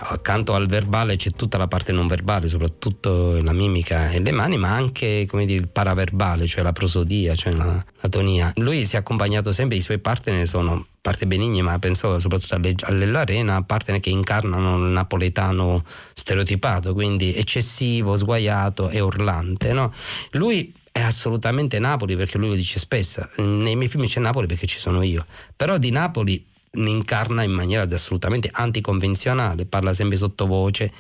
accanto al verbale c'è tutta la parte non verbale, soprattutto la mimica e le mani, ma anche come dire, il paraverbale, cioè la prosodia, cioè la, la tonia. Lui si è accompagnato sempre, i suoi partner sono parte benigni, ma penso soprattutto all'Arena, partner che incarnano il napoletano stereotipato, quindi eccessivo, sguaiato e urlante. No? Lui è assolutamente Napoli perché lui lo dice spesso, nei miei film c'è Napoli perché ci sono io, però di Napoli ne incarna in maniera assolutamente anticonvenzionale, parla sempre sottovoce,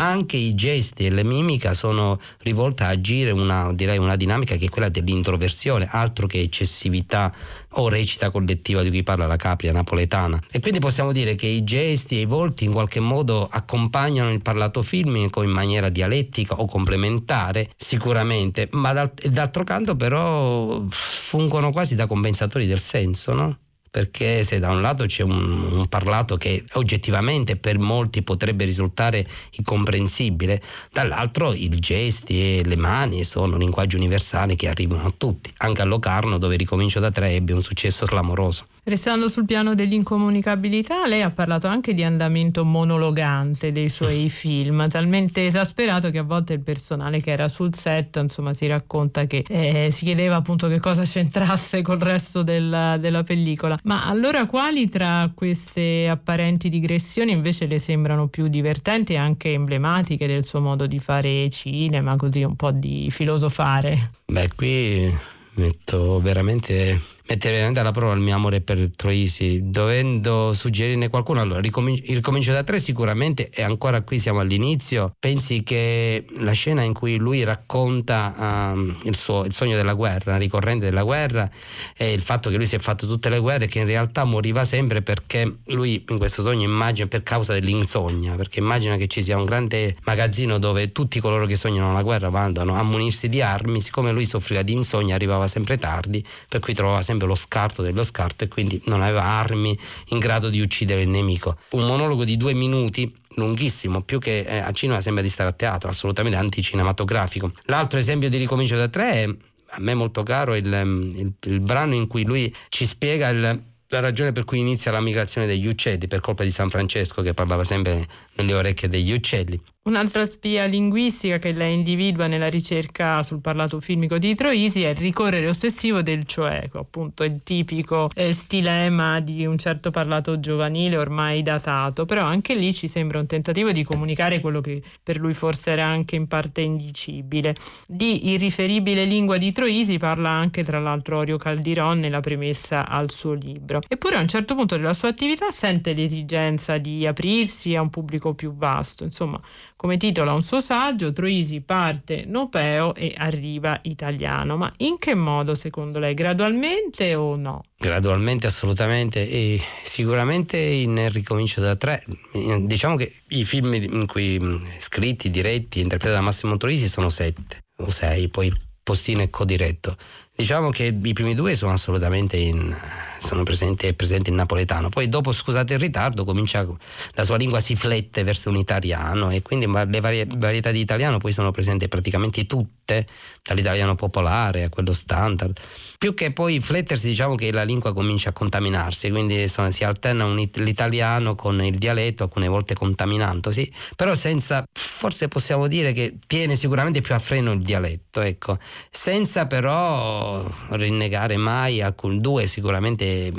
anche i gesti e le mimica sono rivolte a agire una, una dinamica che è quella dell'introversione, altro che eccessività o recita collettiva di cui parla la capria napoletana. E quindi possiamo dire che i gesti e i volti in qualche modo accompagnano il parlato filmico in maniera dialettica o complementare, sicuramente, ma d'altro canto però fungono quasi da compensatori del senso, no? Perché se da un lato c'è un, un, parlato che oggettivamente per molti potrebbe risultare incomprensibile, dall'altro i gesti e le mani sono un linguaggio universale che arrivano a tutti, anche a Locarno dove ricomincio da tre ebbe un successo clamoroso. Restando sul piano dell'incomunicabilità, lei ha parlato anche di andamento monologante dei suoi *laughs* film, talmente esasperato che a volte il personale che era sul set, insomma, si racconta che eh, si chiedeva appunto che cosa c'entrasse col resto del, della pellicola. Ma allora quali tra queste apparenti digressioni invece le sembrano più divertenti e anche emblematiche del suo modo di fare cinema, così un po' di filosofare? Beh, qui metto veramente mettere veramente alla prova il mio amore per Troisi, dovendo suggerirne qualcuno. Allora, ricomincio, ricomincio da tre sicuramente, e ancora qui siamo all'inizio. Pensi che la scena in cui lui racconta um, il, suo, il, sogno della guerra, ricorrente della guerra, e il fatto che lui si è fatto tutte le guerre, che in realtà moriva sempre perché lui in questo sogno immagina per causa dell'insonnia, perché immagina che ci sia un grande magazzino dove tutti coloro che sognano la guerra vanno a munirsi di armi, siccome lui soffriva di insonnia arrivava sempre tardi, per cui trovava sempre lo scarto dello scarto e quindi non aveva armi in grado di uccidere il nemico. Un monologo di due minuti lunghissimo, più che eh, a cinema sembra di stare a teatro, assolutamente anticinematografico. L'altro esempio di ricomincio da tre è a me molto caro il, il, il brano in cui lui ci spiega il, la ragione per cui inizia la migrazione degli uccelli per colpa di San Francesco che parlava sempre nelle orecchie degli uccelli. Un'altra spia linguistica che lei individua nella ricerca sul parlato filmico di Troisi è il ricorrere ossessivo del cioeco, appunto il tipico eh, stilema di un certo parlato giovanile ormai datato, però anche lì ci sembra un tentativo di comunicare quello che per lui forse era anche in parte indicibile. Di irriferibile lingua di Troisi parla anche tra l'altro Orio Caldiron nella premessa al suo libro. Eppure a un certo punto della sua attività sente l'esigenza di aprirsi a un pubblico più vasto, insomma come titola un suo saggio, Troisi parte nopeo e arriva italiano. Ma in che modo secondo lei? Gradualmente o no? Gradualmente, assolutamente, e sicuramente in Ricomincio da tre. Diciamo che i film in cui scritti, diretti, interpretati da Massimo Troisi sono sette o sei, poi il postino è codiretto. Diciamo che i primi due sono assolutamente in, sono presenti, presenti in napoletano. Poi dopo, scusate il ritardo, comincia, la sua lingua si flette verso un italiano e quindi le varie, varietà di italiano poi sono presenti praticamente tutte, dall'italiano popolare a quello standard. Più che poi flettersi, diciamo che la lingua comincia a contaminarsi, quindi sono, si alterna un, l'italiano con il dialetto, alcune volte contaminandosi, però senza, forse possiamo dire che tiene sicuramente più a freno il dialetto, ecco, senza però rinnegare mai alcun due sicuramente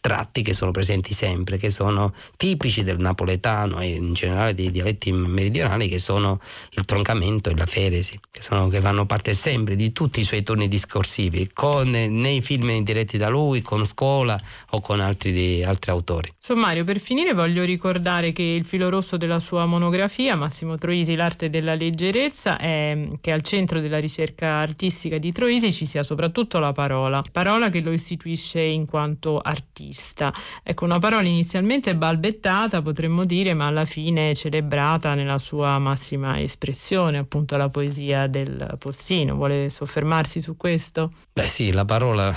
tratti che sono presenti sempre, che sono tipici del napoletano e in generale dei dialetti meridionali, che sono il troncamento e la feresi, che, sono, che fanno parte sempre di tutti i suoi turni discorsivi, con, nei film diretti da lui, con Scuola o con altri, altri autori. Sommario, per finire voglio ricordare che il filo rosso della sua monografia, Massimo Troisi, l'arte della leggerezza, è che al centro della ricerca artistica di Troisi ci sia soprattutto la parola, parola che lo istituisce in quanto artista regista. Ecco, una parola inizialmente balbettata, potremmo dire, ma alla fine celebrata nella sua massima espressione, appunto la poesia del postino. Vuole soffermarsi su questo? Beh sì, la parola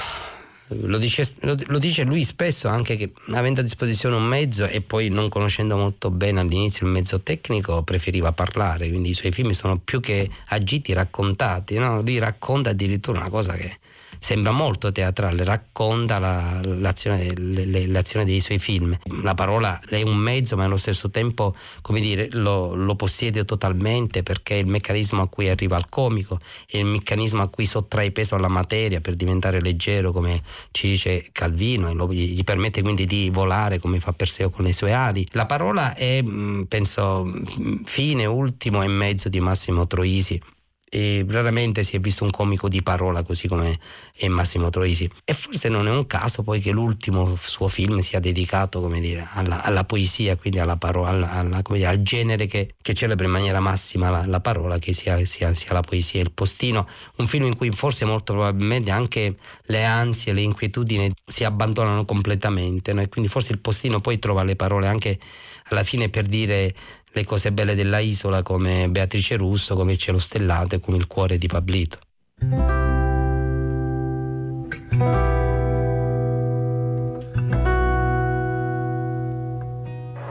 lo dice, lo dice, lui spesso anche che avendo a disposizione un mezzo e poi non conoscendo molto bene all'inizio il mezzo tecnico preferiva parlare, quindi i suoi film sono più che agiti raccontati, no? lui racconta addirittura una cosa che sembra molto teatrale, racconta la, l'azione, le, l'azione, dei suoi film. La parola è un mezzo, ma allo stesso tempo, dire, lo, lo, possiede totalmente perché è il meccanismo a cui arriva al comico, è il meccanismo a cui sottrae peso alla materia per diventare leggero, come ci dice Calvino, e lo, gli permette quindi di volare come fa Perseo con le sue ali. La parola è, mm, penso, fine, ultimo e mezzo di Massimo Troisi e raramente si è visto un comico di parola così come è Massimo Troisi e forse non è un caso poi che l'ultimo suo film sia dedicato dire, alla, alla poesia quindi alla parola, alla, dire, al genere che, che, celebra in maniera massima la, la parola che sia, sia, sia, la poesia il postino un film in cui forse molto probabilmente anche le ansie le inquietudini si abbandonano completamente no? e quindi forse il postino poi trova le parole anche alla fine per dire le cose belle della isola come Beatrice Russo, come il cielo stellato e come il cuore di Pablito.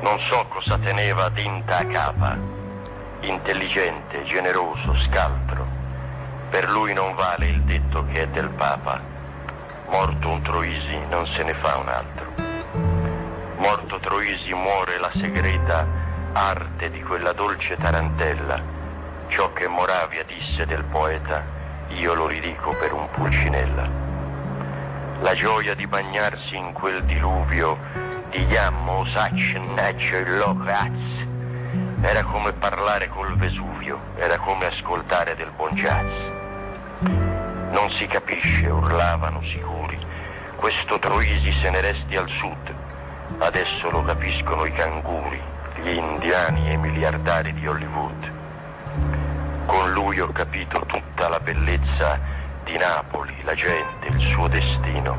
Non so cosa teneva Dinta a capa, intelligente, generoso, scaltro. Per lui non vale il detto che è del Papa. Morto un Troisi non se ne fa un altro. Morto Troisi muore la segreta arte di quella dolce tarantella, ciò che Moravia disse del poeta, io lo ridico per un pulcinella. La gioia di bagnarsi in quel diluvio di Yammo, Neccio e Locraz era come parlare col Vesuvio, era come ascoltare del buon jazz. Non si capisce, urlavano sicuri, questo Troisi se ne resti al sud, adesso lo capiscono i canguri, gli indiani e i miliardari di Hollywood. Con lui ho capito tutta la bellezza di Napoli, la gente, il suo destino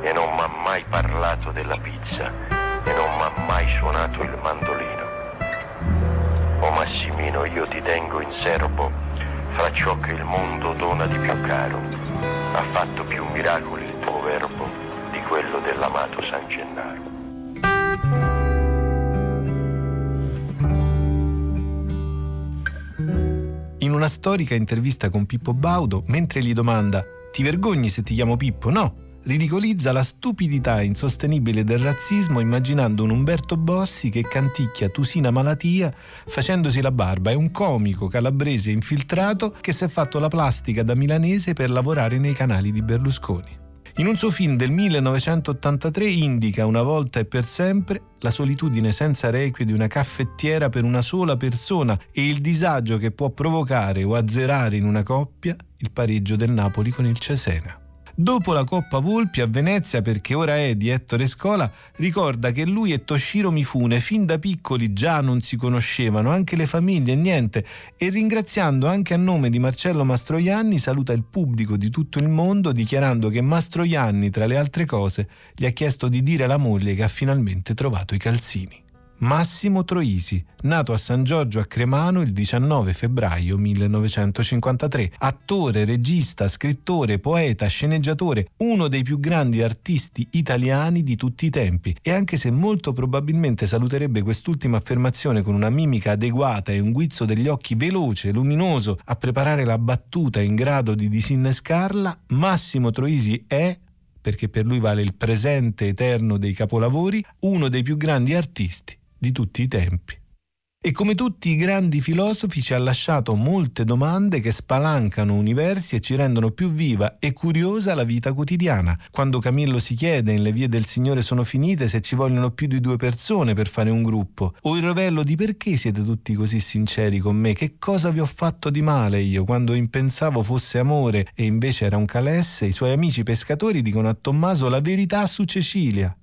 e non mi ha mai parlato della pizza e non mi ha mai suonato il mandolino. O Massimino, io ti tengo in serbo fra ciò che il mondo dona di più caro. Ha fatto più miracoli il tuo verbo di quello dell'amato San Gennaro. In una storica intervista con Pippo Baudo, mentre gli domanda ti vergogni se ti chiamo Pippo? No, ridicolizza la stupidità insostenibile del razzismo immaginando un Umberto Bossi che canticchia Tusina Malatia facendosi la barba. È un comico calabrese infiltrato che si è fatto la plastica da milanese per lavorare nei canali di Berlusconi. In un suo film del 1983 indica una volta e per sempre la solitudine senza requie di una caffettiera per una sola persona e il disagio che può provocare o azzerare in una coppia il pareggio del Napoli con il Cesena. Dopo la Coppa Volpi a Venezia, perché ora è di Ettore Scola, ricorda che lui e Toshiro Mifune fin da piccoli già non si conoscevano, anche le famiglie niente, e ringraziando anche a nome di Marcello Mastroianni saluta il pubblico di tutto il mondo dichiarando che Mastroianni, tra le altre cose, gli ha chiesto di dire alla moglie che ha finalmente trovato i calzini. Massimo Troisi, nato a San Giorgio a Cremano il 19 febbraio 1953, attore, regista, scrittore, poeta, sceneggiatore, uno dei più grandi artisti italiani di tutti i tempi. E anche se molto probabilmente saluterebbe quest'ultima affermazione con una mimica adeguata e un guizzo degli occhi veloce, luminoso a preparare la battuta in grado di disinnescarla, Massimo Troisi è perché per lui vale il presente eterno dei capolavori, uno dei più grandi artisti di tutti i tempi. E come tutti i grandi filosofi ci ha lasciato molte domande che spalancano universi e ci rendono più viva e curiosa la vita quotidiana. Quando Camillo si chiede in Le vie del Signore sono finite se ci vogliono più di due persone per fare un gruppo, o il rovello di perché siete tutti così sinceri con me, che cosa vi ho fatto di male io quando impensavo fosse amore e invece era un calesse, i suoi amici pescatori dicono a Tommaso la verità su Cecilia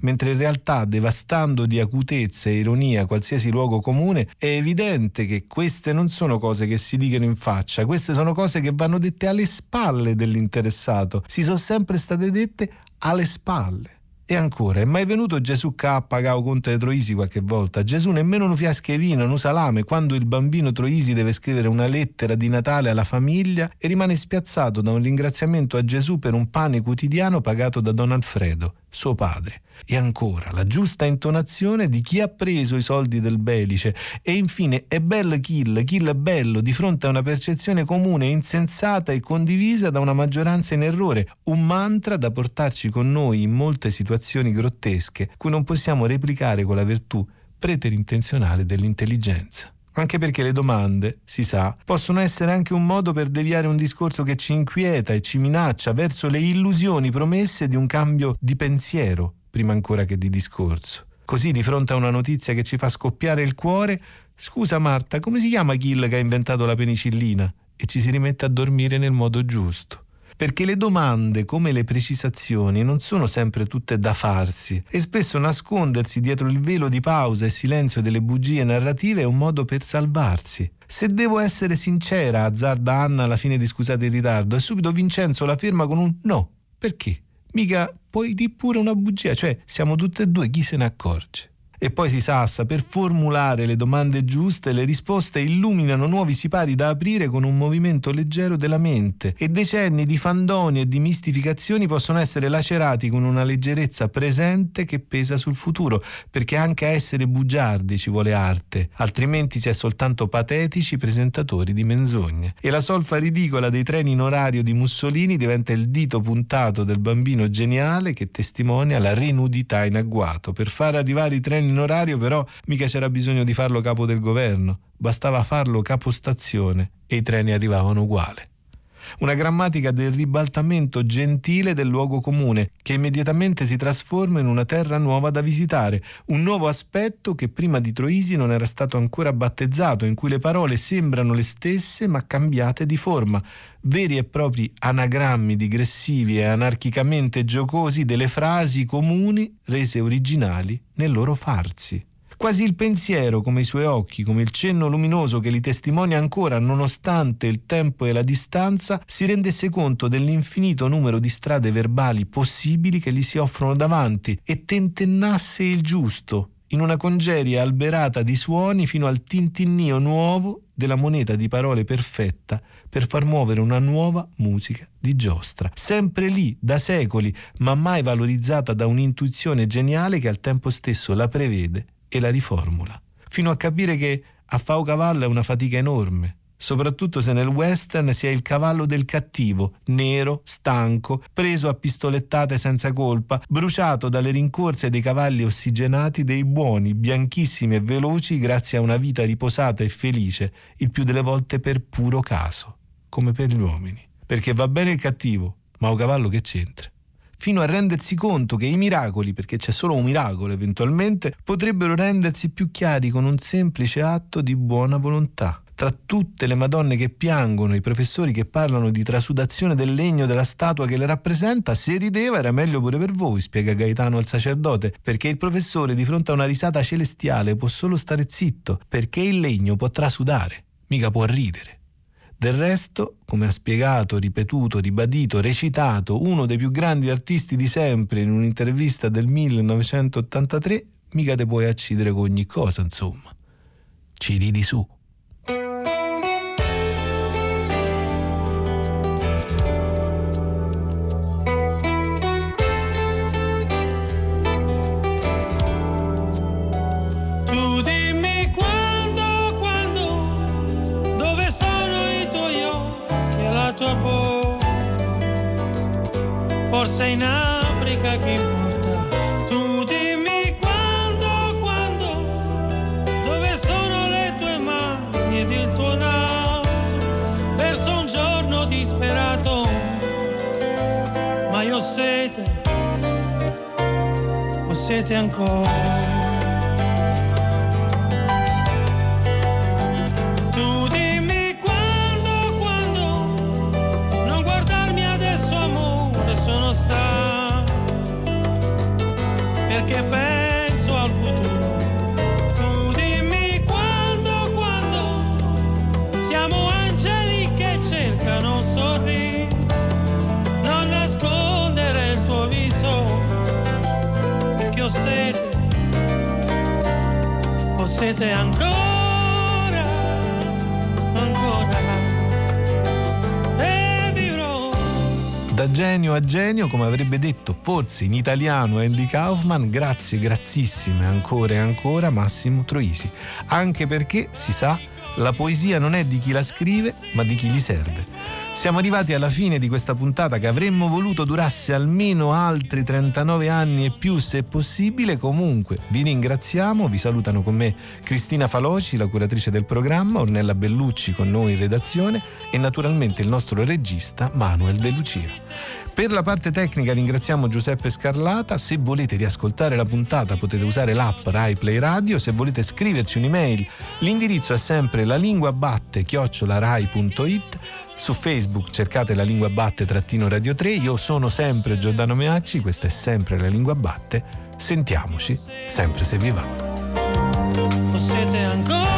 mentre in realtà devastando di acutezza e ironia qualsiasi luogo comune, è evidente che queste non sono cose che si dicono in faccia, queste sono cose che vanno dette alle spalle dell'interessato, si sono sempre state dette alle spalle. E ancora, è mai venuto Gesù K, Cao Conte de Troisi qualche volta? Gesù nemmeno un fiasche vino, un salame, quando il bambino Troisi deve scrivere una lettera di Natale alla famiglia e rimane spiazzato da un ringraziamento a Gesù per un pane quotidiano pagato da Don Alfredo, suo padre. E ancora, la giusta intonazione di chi ha preso i soldi del Belice. E infine, è bello kill, kill è bello, di fronte a una percezione comune, insensata e condivisa da una maggioranza in errore. Un mantra da portarci con noi in molte situazioni grottesche, cui non possiamo replicare con la virtù preterintenzionale dell'intelligenza. Anche perché le domande, si sa, possono essere anche un modo per deviare un discorso che ci inquieta e ci minaccia verso le illusioni promesse di un cambio di pensiero, prima ancora che di discorso. Così, di fronte a una notizia che ci fa scoppiare il cuore, scusa Marta, come si chiama Kill che ha inventato la penicillina? E ci si rimette a dormire nel modo giusto perché le domande come le precisazioni non sono sempre tutte da farsi e spesso nascondersi dietro il velo di pausa e silenzio delle bugie narrative è un modo per salvarsi. Se devo essere sincera, azzarda Anna alla fine di Scusate il ritardo, e subito Vincenzo la ferma con un no. Perché? Mica puoi di pure una bugia, cioè siamo tutte e due, chi se ne accorge? E poi si sassa, per formulare le domande giuste, le risposte illuminano nuovi sipari da aprire con un movimento leggero della mente e decenni di fandoni e di mistificazioni possono essere lacerati con una leggerezza presente che pesa sul futuro, perché anche a essere bugiardi ci vuole arte, altrimenti si è soltanto patetici presentatori di menzogne. E la solfa ridicola dei treni in orario di Mussolini diventa il dito puntato del bambino geniale che testimonia la rinudità in agguato. Per far arrivare i treni in orario, però mica c'era bisogno di farlo capo del governo, bastava farlo capostazione e i treni arrivavano uguali. Una grammatica del ribaltamento gentile del luogo comune, che immediatamente si trasforma in una terra nuova da visitare, un nuovo aspetto che prima di Troisi non era stato ancora battezzato, in cui le parole sembrano le stesse ma cambiate di forma, veri e propri anagrammi digressivi e anarchicamente giocosi delle frasi comuni rese originali nel loro farsi. Quasi il pensiero, come i suoi occhi, come il cenno luminoso che li testimonia ancora nonostante il tempo e la distanza, si rendesse conto dell'infinito numero di strade verbali possibili che gli si offrono davanti e tentennasse il giusto in una congeria alberata di suoni fino al tintinnio nuovo della moneta di parole perfetta per far muovere una nuova musica di giostra, sempre lì da secoli, ma mai valorizzata da un'intuizione geniale che al tempo stesso la prevede e la riformula, fino a capire che a fao cavallo è una fatica enorme, soprattutto se nel western si è il cavallo del cattivo, nero, stanco, preso a pistolettate senza colpa, bruciato dalle rincorse dei cavalli ossigenati dei buoni, bianchissimi e veloci grazie a una vita riposata e felice, il più delle volte per puro caso, come per gli uomini. Perché va bene il cattivo, ma un cavallo che c'entra? Fino a rendersi conto che i miracoli, perché c'è solo un miracolo eventualmente, potrebbero rendersi più chiari con un semplice atto di buona volontà. Tra tutte le madonne che piangono, i professori che parlano di trasudazione del legno della statua che le rappresenta, se rideva era meglio pure per voi, spiega Gaetano al sacerdote, perché il professore di fronte a una risata celestiale può solo stare zitto, perché il legno può trasudare, mica può ridere. Del resto, come ha spiegato, ripetuto, ribadito, recitato uno dei più grandi artisti di sempre in un'intervista del 1983, mica te puoi accidere con ogni cosa, insomma. Ci ridi su. Verso un giorno disperato, ma io ho sete, ho sete ancora. Siete ancora, ancora. E vivrò. Da genio a genio, come avrebbe detto forse in italiano Andy Kaufman, grazie, grazissime ancora e ancora Massimo Troisi. Anche perché, si sa, la poesia non è di chi la scrive, ma di chi gli serve. Siamo arrivati alla fine di questa puntata che avremmo voluto durasse almeno altri 39 anni e più se possibile. Comunque vi ringraziamo, vi salutano con me Cristina Faloci, la curatrice del programma, Ornella Bellucci con noi in redazione e naturalmente il nostro regista Manuel De Lucia. Per la parte tecnica ringraziamo Giuseppe Scarlata, se volete riascoltare la puntata potete usare l'app Rai Play Radio, se volete scriverci un'email l'indirizzo è sempre la lingua batte chiocciolarai.it su Facebook cercate la lingua batte trattino radio 3, io sono sempre Giordano Meacci, questa è sempre la lingua batte, sentiamoci sempre se vi va. Lo siete ancora, lo siete ancora.